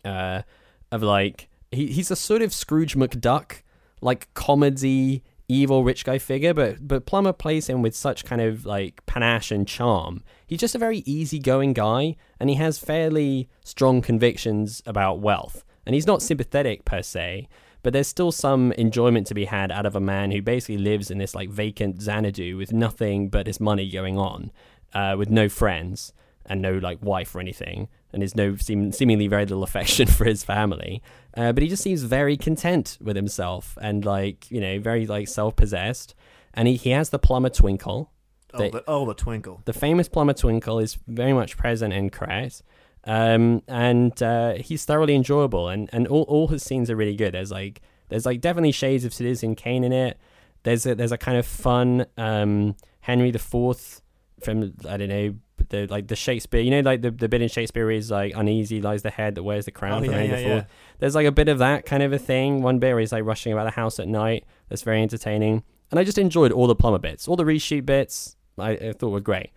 uh, of like he, he's a sort of Scrooge McDuck, like comedy evil rich guy figure, but but Plummer plays him with such kind of like panache and charm. He's just a very easygoing guy, and he has fairly strong convictions about wealth. And he's not sympathetic per se, but there's still some enjoyment to be had out of a man who basically lives in this like vacant Xanadu with nothing but his money going on, uh, with no friends and no like wife or anything, and there's no seem, seemingly very little affection for his family. Uh, but he just seems very content with himself and like you know very like self-possessed. And he, he has the Plummer twinkle. oh, the, oh, the twinkle. the famous Plummer twinkle is very much present in Crash. Um, and uh, he's thoroughly enjoyable, and, and all, all his scenes are really good. There's like there's like definitely shades of Citizen Kane in it. There's a, there's a kind of fun um, Henry the Fourth from I don't know the like the Shakespeare. You know, like the, the bit in Shakespeare is like uneasy lies the head that wears the crown Oh, from yeah, yeah, yeah. There's like a bit of that kind of a thing. One bit where he's like rushing about the house at night. That's very entertaining. And I just enjoyed all the Plummer bits, all the reshoot bits. I, I thought were great.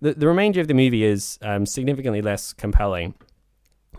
The the remainder of the movie is um, significantly less compelling.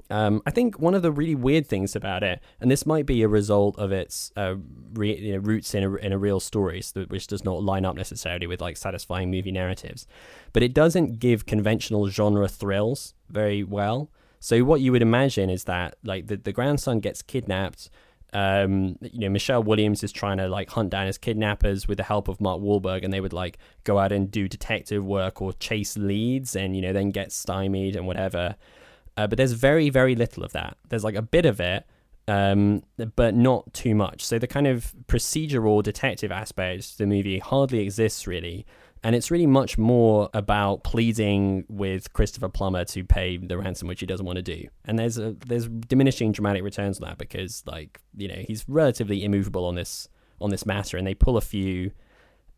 Um, I think one of the really weird things about it, and this might be a result of its uh, re- you know, roots in a, in a real story, which does not line up necessarily with like satisfying movie narratives, but it doesn't give conventional genre thrills very well. So what you would imagine is that like the, the grandson gets kidnapped. Um, you know, Michelle Williams is trying to like hunt down his kidnappers with the help of Mark Wahlberg, and they would like go out and do detective work or chase leads, and you know then get stymied and whatever. Uh, but there's very, very little of that. There's like a bit of it, um, but not too much. So the kind of procedural detective aspect of the movie hardly exists really. And it's really much more about pleading with Christopher Plummer to pay the ransom, which he doesn't want to do. And there's a, there's diminishing dramatic returns on that because, like, you know, he's relatively immovable on this on this matter, and they pull a few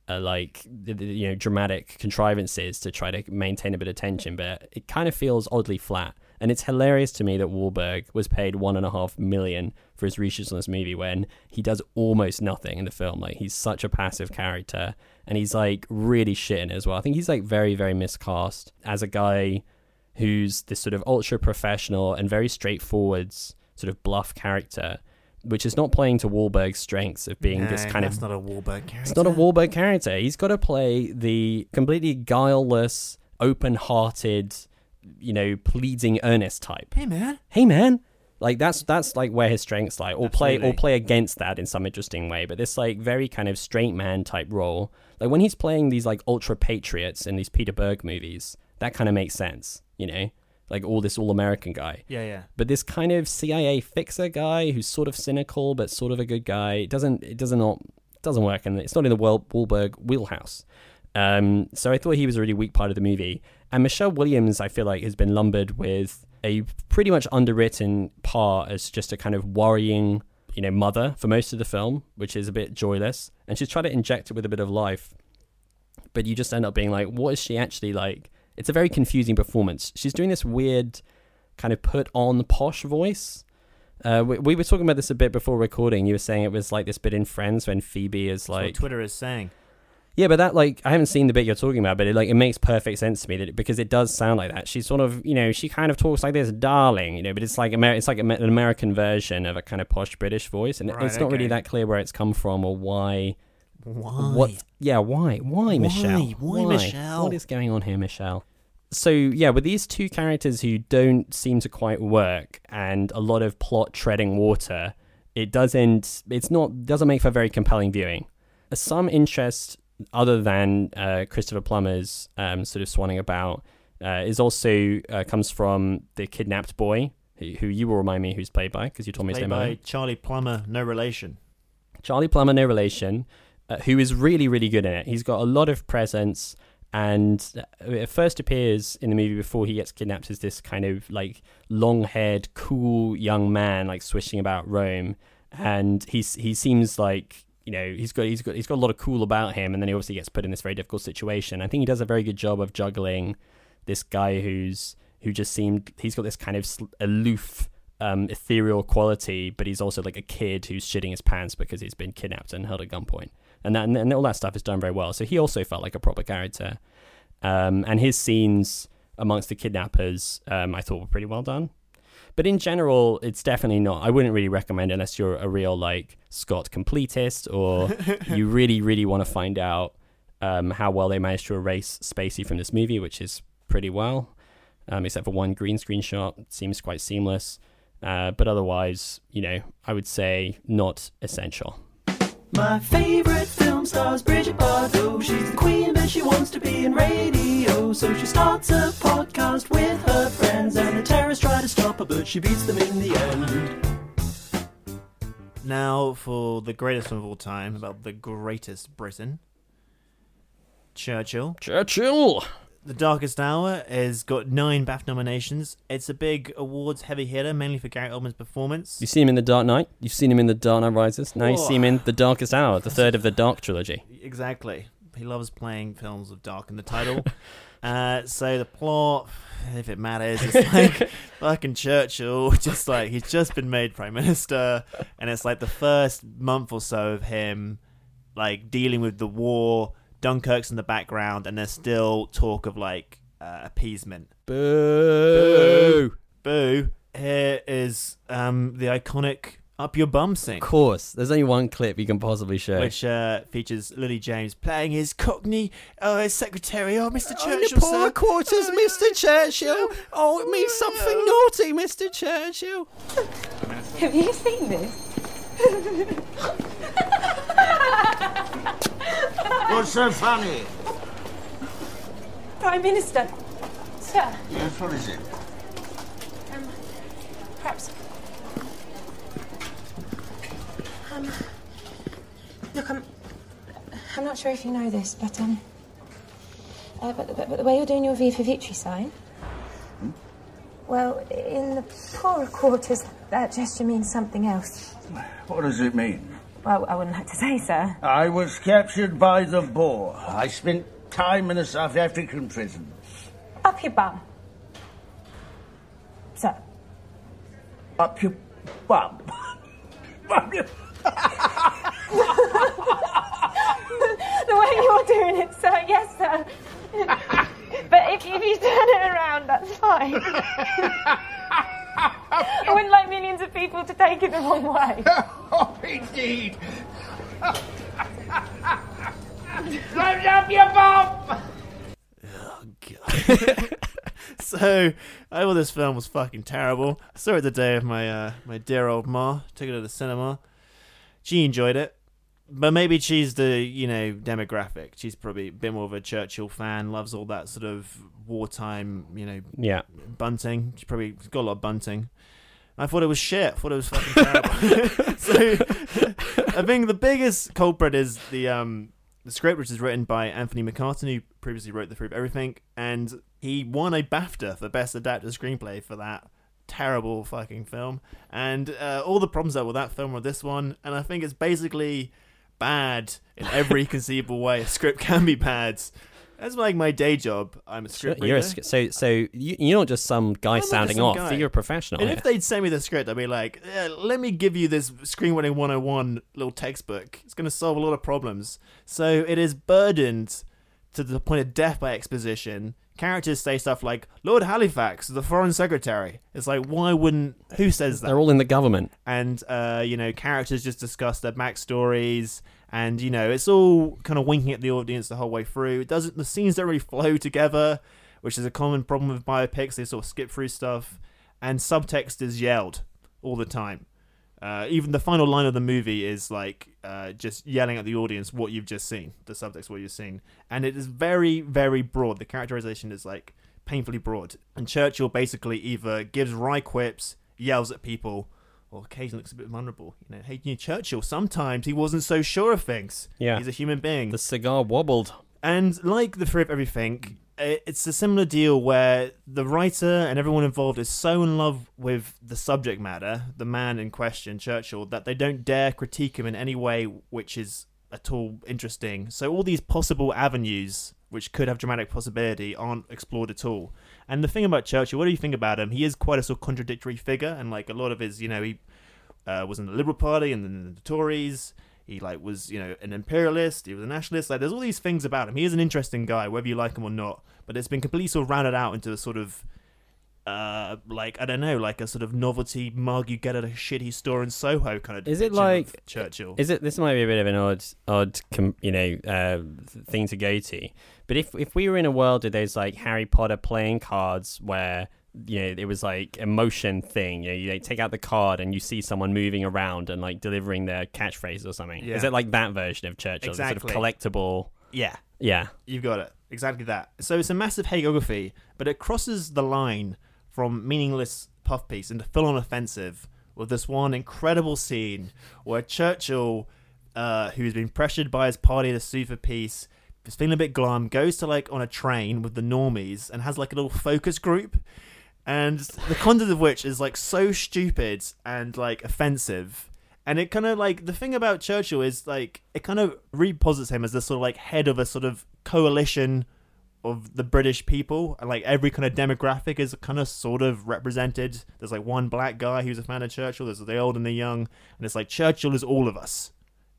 uh, like you know dramatic contrivances to try to maintain a bit of tension, but it kind of feels oddly flat. And it's hilarious to me that Wahlberg was paid one and a half million for his reshoots on this movie when he does almost nothing in the film. Like he's such a passive character, and he's like really shit in it as well. I think he's like very very miscast as a guy who's this sort of ultra professional and very straightforward sort of bluff character. Which is not playing to Wahlberg's strengths of being this kind of not a Wahlberg character. it's not a Wahlberg character. He's got to play the completely guileless, open-hearted, you know, pleading earnest type. Hey man. Hey man. Like that's that's like where his strengths lie, or play or play against that in some interesting way. But this like very kind of straight man type role, like when he's playing these like ultra patriots in these Peter Berg movies, that kind of makes sense, you know, like all this all American guy. Yeah, yeah. But this kind of CIA fixer guy who's sort of cynical but sort of a good guy, it doesn't it doesn't not doesn't work, and it's not in the Wel- Wahlberg wheelhouse. Um, so I thought he was a really weak part of the movie. And Michelle Williams, I feel like, has been lumbered with a pretty much underwritten part as just a kind of worrying, you know, mother for most of the film, which is a bit joyless. And she's tried to inject it with a bit of life, but you just end up being like, what is she actually like? It's a very confusing performance. She's doing this weird kind of put on posh voice. Uh, we, we were talking about this a bit before recording. You were saying it was like this bit in Friends when Phoebe is That's what like, Twitter is saying. Yeah, but that like I haven't seen the bit you're talking about, but it like it makes perfect sense to me that because it does sound like that. She's sort of you know she kind of talks like this, darling, you know, but it's like Amer- it's like an American version of a kind of posh British voice, and Right, it's not really that clear where it's come from or why. Why? What? Yeah, why? Why, Michelle? Why, Michelle? What is going on here, Michelle? So yeah, with these two characters who don't seem to quite work, and a lot of plot treading water, it doesn't. It's not doesn't make for very compelling viewing. Some interest other than uh, Christopher Plummer's um, sort of swanning about uh, is also uh, comes from the kidnapped boy who, who you will remind me who's played by because you told me his Played name by earlier. Charlie Plummer, no relation. Charlie Plummer, no relation, uh, who is really, really good in it. He's got a lot of presence and uh, it first appears in the movie before he gets kidnapped as this kind of like long haired, cool young man, like swishing about Rome. And he's, he seems like, you know, he's got, he's got, he's got a lot of cool about him. And then he obviously gets put in this very difficult situation. I think he does a very good job of juggling this guy who's, who just seemed, he's got this kind of aloof, um, ethereal quality, but he's also like a kid who's shitting his pants because he's been kidnapped and held at gunpoint, and that and all that stuff is done very well. So he also felt like a proper character, um, and his scenes amongst the kidnappers, um, I thought were pretty well done. But in general, it's definitely not. I wouldn't really recommend unless you're a real like Scott completist or you really, really want to find out um, how well they managed to erase Spacey from this movie, which is pretty well, um, except for one green screen shot. Seems quite seamless. Uh, but otherwise, you know, I would say not essential. My favorite film stars Bridget Bardot. She's the queen, but she wants to be in radio. So she starts a podcast with her friends, and the terrorists try to stop her, but she beats them in the end. Now for the greatest film of all time, about the greatest Britain. Churchill. Churchill! The Darkest Hour has got nine BAFTA nominations. It's a big awards heavy hitter, mainly for Gary Oldman's performance. You've seen him in The Dark Knight. You've seen him in The Dark Knight Rises. Now you see him in The Darkest Hour, the third of the Dark trilogy. Exactly. He loves playing films with dark in the title. uh, so the plot, if it matters, it's like fucking Churchill, just like he's just been made prime minister, and it's like the first month or so of him like dealing with the war. Dunkirk's in the background, and there's still talk of like uh, appeasement. Boo! Boo! Boo! Here is um, the iconic "Up Your Bum" scene. Of course, there's only one clip you can possibly show. which uh, features Lily James playing his Cockney uh, his secretary. Oh, Mr. Oh, Churchill, the poor sir. quarters, Mr. Churchill. Oh, it means something naughty, Mr. Churchill. Have you seen this? What's so funny? Prime Minister. Sir, Yes, what is it? um, perhaps. Um, look, I'm. I'm not sure if you know this, but um. Uh, but, but, but the way you're doing your V for Victory sign. Well, in the poorer quarters, that gesture means something else. What does it mean? Well, I wouldn't like to say, sir. I was captured by the Boer. I spent time in a South African prison. Up your bum. Sir. Up your bum. Up your- the way you're doing it, sir, yes, sir. but if, if you turn it around, that's fine. I wouldn't like millions of people to take it the wrong way. oh, indeed. Don't up your bum! Oh god. so I thought this film was fucking terrible. I saw it the day of my uh, my dear old ma. Took it to the cinema. She enjoyed it, but maybe she's the you know demographic. She's probably a bit more of a Churchill fan. Loves all that sort of wartime, you know, Yeah. bunting. She probably got a lot of bunting. I thought it was shit. I thought it was fucking terrible. so I think the biggest culprit is the um the script, which is written by Anthony McCarten, who previously wrote The Theory of Everything, and he won a BAFTA for Best Adapted Screenplay for that terrible fucking film. And uh, all the problems that with that film are this one, and I think it's basically bad in every conceivable way. A script can be bad. That's like my day job. I'm a script You're a, reader. sc- so so you, you're not just some guy I'm not just sounding some off. guy. You're a professional. And if they'd send me the script, I'd be like, "Yeah, let me give you this screenwriting 101 little textbook. It's going to solve a lot of problems. So it is burdened to the point of death by exposition. Characters say stuff like, Lord Halifax, the foreign secretary. It's like, why wouldn't, who says that? They're all in the government. and uh, you know characters just discuss their backstories and you know it's all kind of winking at the audience the whole way through it doesn't the scenes don't really flow together which is a common problem with biopics they sort of skip through stuff and subtext is yelled all the time uh, even the final line of the movie is like uh, just yelling at the audience what you've just seen the subtext what you've seen and it is very very broad the characterization is like painfully broad and churchill basically either gives wry quips yells at people or occasionally looks a bit vulnerable. You know, hey, you know, Churchill. Sometimes he wasn't so sure of things. Yeah. he's a human being. The cigar wobbled. And like the Theory of Everything, it's a similar deal where the writer and everyone involved is so in love with the subject matter, the man in question, Churchill, that they don't dare critique him in any way which is at all interesting. So all these possible avenues which could have dramatic possibility aren't explored at all. And the thing about Churchill, what do you think about him? He is quite a sort of contradictory figure, and like a lot of his, you know, he uh, was in the Liberal Party and then the Tories. He like was you know an imperialist. He was a nationalist. Like there's all these things about him. He is an interesting guy, whether you like him or not. But it's been completely sort of rounded out into a sort of uh like I don't know, like a sort of novelty mug you get at a shitty store in Soho kind of. Is it like Churchill? Is it? This might be a bit of an odd, odd, you know, uh, thing to go to. But if if we were in a world of those like Harry Potter playing cards where you know it was like a motion thing, you know, you like, take out the card and you see someone moving around and like delivering their catchphrase or something. Is it like that version of Churchill? the Exactly. Sort of collectible. Yeah. Yeah. You've got it. Exactly that. So it's a massive hagiography, but it crosses the line from meaningless puff piece into full on offensive with this one incredible scene where Churchill, uh, who's been pressured by his party to sue for peace, is feeling a bit glum, goes to like on a train with the normies and has like a little focus group. And the content of which is like so stupid and like offensive. And it kind of like the thing about Churchill is like it kind of reposits him as this sort of like head of a sort of coalition of the British people, and like every kind of demographic is kind of sort of represented. There's like one black guy who's a fan of Churchill. There's the old and the young, and it's like Churchill is all of us.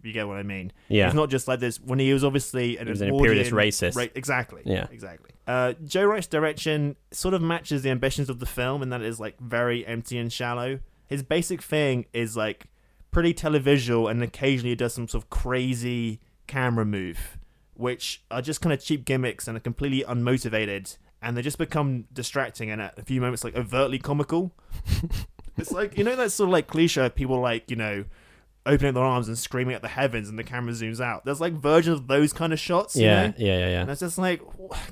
You get what I mean? Yeah. It's not just like this. When he was obviously an, He was an imperialist racist. ra- exactly. Yeah. Exactly. Uh, Joe Wright's direction sort of matches the ambitions of the film, and that it is like very empty and shallow. His basic thing is like pretty televisual, and occasionally he does some sort of crazy camera move, which are just kind of cheap gimmicks and are completely unmotivated, and they just become distracting and at a few moments like overtly comical. it's like you know that sort of like cliche of people like you know opening their arms and screaming at the heavens and the camera zooms out. There's like versions of those kind of shots. you Yeah, know? yeah, yeah, yeah. And it's just like,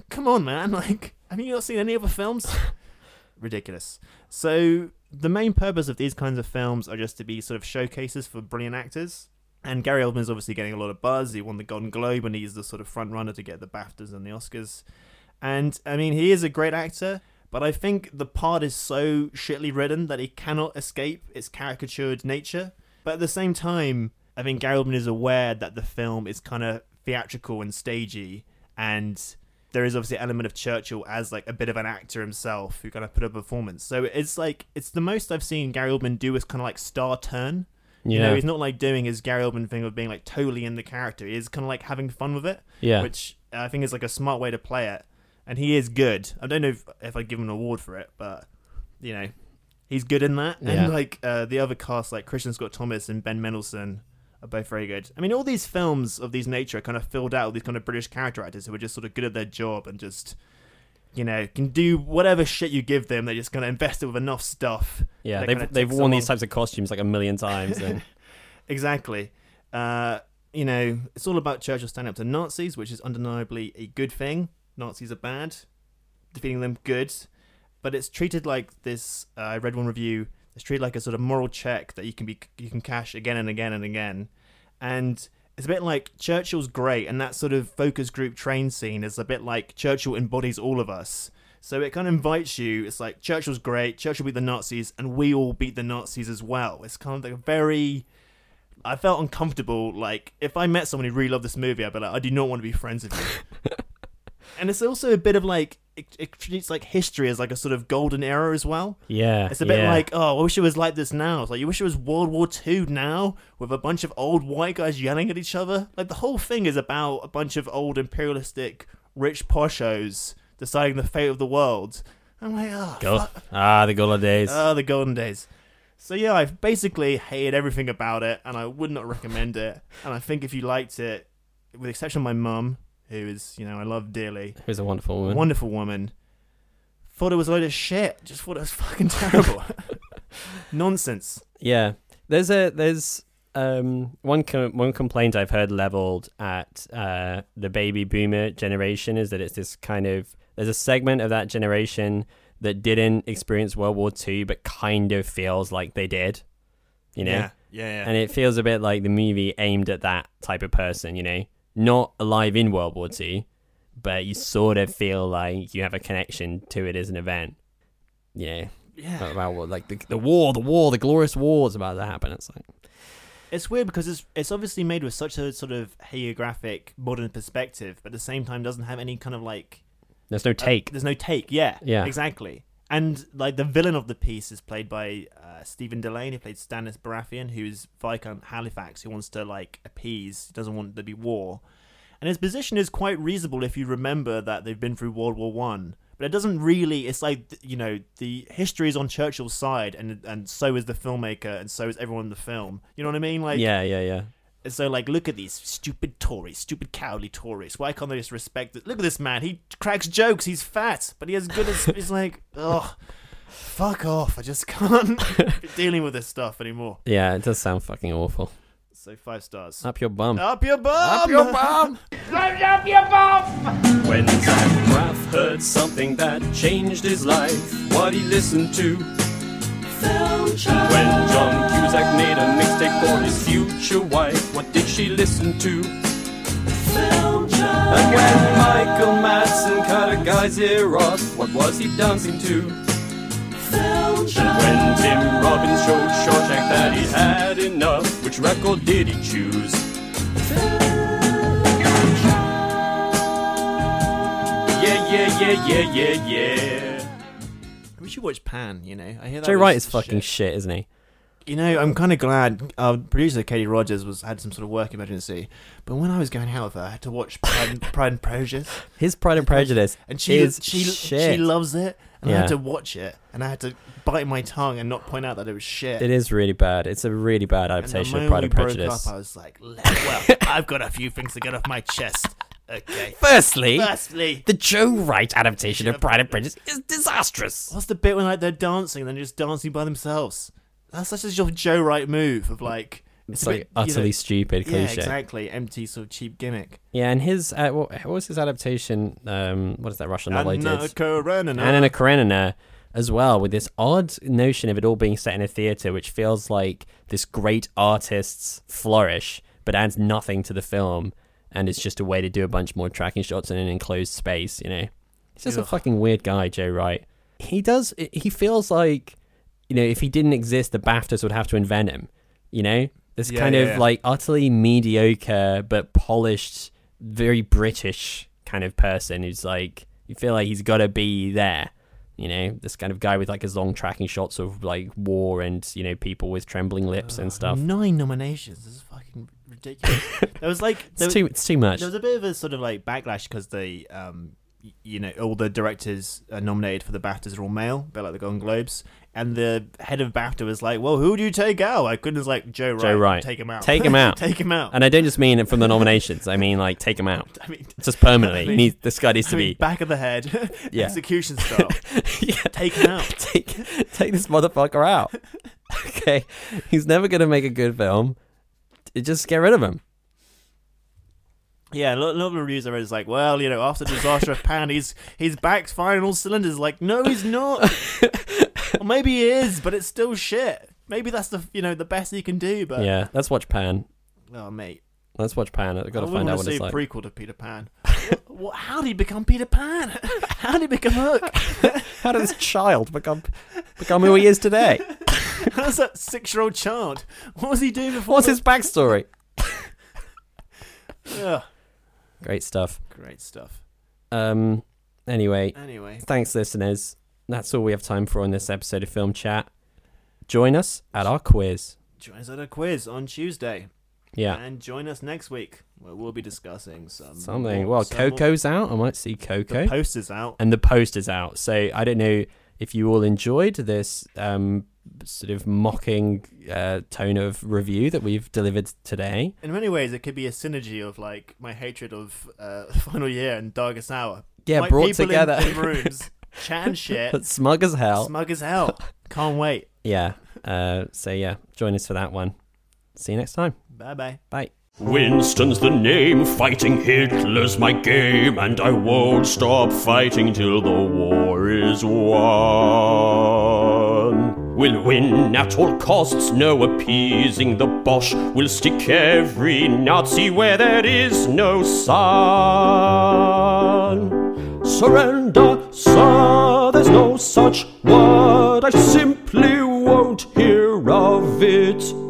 come on, man! Like, have you not seen any other films? Ridiculous. So the main purpose of these kinds of films are just to be sort of showcases for brilliant actors. And Gary Oldman is obviously getting a lot of buzz. He won the Golden Globe, and he's the sort of front runner to get the BAFTAs and the Oscars. And I mean, he is a great actor, but I think the part is so shitly written that he cannot escape its caricatured nature. But at the same time, I think Gary Oldman is aware that the film is kind of theatrical and stagey, and there is obviously an element of Churchill as like a bit of an actor himself who kind of put a performance. So it's like it's the most I've seen Gary Oldman do is kind of like star turn. You know, Yeah. he's not like doing his Gary Oldman thing of being like totally in the character. He's kind of like having fun with it. Yeah. Which I think is like a smart way to play it. And he is good. I don't know if, if I'd give him an award for it, but you know, he's good in that. Yeah. And like uh, the other cast, like Kristin Scott Thomas and Ben Mendelsohn, are both very good. I mean, all these films of these nature are kind of filled out with these kind of British character actors who are just sort of good at their job and just you know, can do whatever shit you give them. They're just going to invest it with enough stuff. Yeah, they've gonna they've take worn these types of costumes like a million times. And exactly. Uh, you know, it's all about Churchill standing up to Nazis, which is undeniably a good thing. Nazis are bad, defeating them good, but it's treated like this. Uh, I read one review. It's treated like a sort of moral check that you can be you can cash again and again and again, and it's a bit like Churchill's great, and that sort of focus group train scene is a bit like Churchill embodies all of us. So it kind of invites you. It's like Churchill's great. Churchill beat the Nazis, and we all beat the Nazis as well. It's kind of like a very I felt uncomfortable. Like if I met someone who really loved this movie, I'd be like, I do not want to be friends with you. and it's also a bit of like it, it treats like history as like a sort of golden era as well. Yeah, it's a bit yeah. like oh, I wish it was like this now. It's like you wish it was World War Two now with a bunch of old white guys yelling at each other. Like the whole thing is about a bunch of old imperialistic rich poshos deciding the fate of the world. I'm like, oh, Go. Ah, the golden days. Ah, the golden days. So yeah, I've basically hated everything about it, and I would not recommend it. And I think if you liked it, with the exception of my mum, who is you know I love dearly, Who's a wonderful woman. wonderful woman, thought it was a load of shit. Just thought it was fucking terrible, nonsense. Yeah, there's a there's um one com- one complaint I've heard leveled at uh the baby boomer generation is that it's this kind of there's a segment of that generation that didn't experience World War II but kind of feels like they did, you know. Yeah, yeah, yeah. And it feels a bit like the movie aimed at that type of person, you know, not alive in World War II, but you sort of feel like you have a connection to it as an event, know. Yeah. About what, like the, the war, the war, the glorious war is about to happen. It's like, It's weird because it's it's obviously made with such a sort of hagiographic modern perspective, but at the same time doesn't have any kind of like there's no take. Uh, there's no take. Yeah. Yeah. Exactly. And like the villain of the piece is played by uh, Stephen Dillane, played Stannis Baratheon, who's Viscount Halifax, who wants to like appease, he doesn't want there to be war. And his position is quite reasonable if you remember that they've been through World War One. But it doesn't really. It's like you know the history is on Churchill's side, and and so is the filmmaker, and so is everyone in the film. You know what I mean? Like yeah, yeah, yeah. And so, like, look at these stupid Tories, stupid cowardly Tories. Why can't they just respect it? Look at this man. He cracks jokes. He's fat, but he has good as. He's like, oh, fuck off. I just can't be dealing with this stuff anymore. Yeah, it does sound fucking awful. So five stars. Up your bum. Up your bum. Up your bum. up your bum! When Zach Braff heard something that changed his life, what he listened to. When John Cusack made a mixtape for his future wife, what did she listen to? And when Michael Madsen cut a guy's ear off, what was he dancing to? And when Tim Robbins showed Shawshank that he had enough, which record did he choose? Yeah, yeah, yeah, yeah, yeah, yeah. We should watch Pan. You know, I hear that Joe was Wright is fucking shit, isn't he? You know, I'm kind of glad our producer Katie Rogers was had some sort of work emergency, but when I was going out with her, I had to watch Pride and, Pride and Prejudice. His Pride and Prejudice and she is she shit. she loves it, and I had to watch it, and I had to bite my tongue and not point out that it was shit. It is really bad. It's a really bad adaptation of Pride and we broke Prejudice. Up, I was like, well, I've got a few things to get off my chest. Okay. Firstly, firstly, the Joe Wright adaptation of Pride and Prejudice is disastrous. What's the bit when like they're dancing and they're just dancing by themselves? That's such a your Joe Wright move of like It's a like bit, you utterly know- stupid Yeah, exactly. Empty sort of cheap gimmick. Yeah, and his uh, what, what was his adaptation? Um, what is that Russian novel? Anna Karenina. Anna Karenina as well, with this odd notion of it all being set in a theater, which feels like this great artist's flourish, but adds nothing to the film, and it's just a way to do a bunch more tracking shots in an enclosed space. You know, he's just a fucking weird guy, Joe Wright. He does. He feels like, you know, if he didn't exist, the BAFTAs would have to invent him. You know, this Yeah, kind yeah, of yeah. like utterly mediocre but polished, very British kind of person who's like you feel like he's got to be there. You know, this kind of guy with like his long tracking shots of like war and you know people with trembling lips and stuff. Nine nominations. This is fucking ridiculous. there was like there It's was- too- it's too much. There was a bit of a sort of like backlash because the um you know all the directors nominated for the BAFTAs are all male, a bit like the Golden Globes. And the head of BAFTA was like, "Well, who do you take out?" Like, goodness, like Joe Wright. Joe Wright. Take him out. Take him out. take him out. And I don't just mean it from the nominations. I mean like take him out. I mean, just permanently. I mean- needs, this guy needs I to mean, be back of the head, Yeah. execution style. yeah. Take him out. take take this motherfucker out. okay, he's never gonna make a good film. Just get rid of him. Yeah, a lot, of reviews I read is like, well, you know, after the disaster of Pan, he's he's back firing all cylinders. Like, no, he's not. or maybe he is, but it's still shit. Maybe that's the you know the best he can do. But yeah, let's watch Pan. oh mate, Let's watch Pan. I've got to find out what see it's a prequel to Peter Pan. what, how did he become Peter Pan? how did he become Hook? How did this child become become who he is today? How's that six-year-old child? What was he doing before? What's his backstory? Ugh, Great stuff. great stuff. Um. Anyway. Anyway. Thanks, listeners. That's all we have time for on this episode of Film Chat. Join us at our quiz. Join us at a quiz on Tuesday. Yeah. And join us next week where we'll be discussing some Something. more- Well, some more- Coco's out. I might see Coco. The poster's out. And the poster's out. So I don't know if you all enjoyed this um, sort of mocking uh, tone of review that we've delivered today. In many ways, it could be a synergy of like my hatred of uh, Final Year and Darkest Hour. Yeah, brought people in- together. in, rooms, chatting shit, Smug as hell. smug as hell. Can't wait. Yeah. Uh, so yeah, join us for that one. See you next time. Bye bye bye. Winston's the name, fighting Hitler's my game, and I won't stop fighting till the war is won. We'll win at all costs, no appeasing the Boche. We'll stick every Nazi where there is no sun. Surrender, sir, there's no such word. I simply won't hear of it.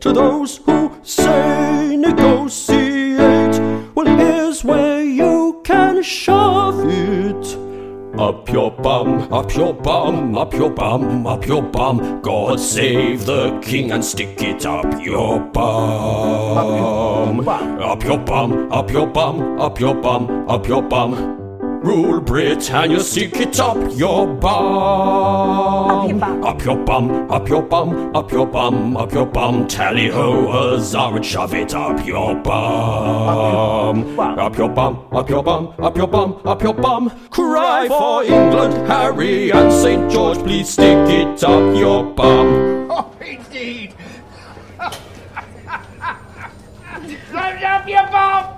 To those who say negotiate, well, here's where you can shove it. Up your bum, up your bum, up your bum, up your bum. God save the king and stick it up your bum. Up your bum, up your bum, up your bum, up your bum. Rule Britannia, stick it up your bum. Up your bum, up your bum, up your bum, up your bum. Tally ho, huzzah, and shove it up your bum. Up your bum, up your bum, up your bum, up your bum. Cry for England, Harry and St. George, please stick it up your bum. Oh, indeed. Drive up your bum!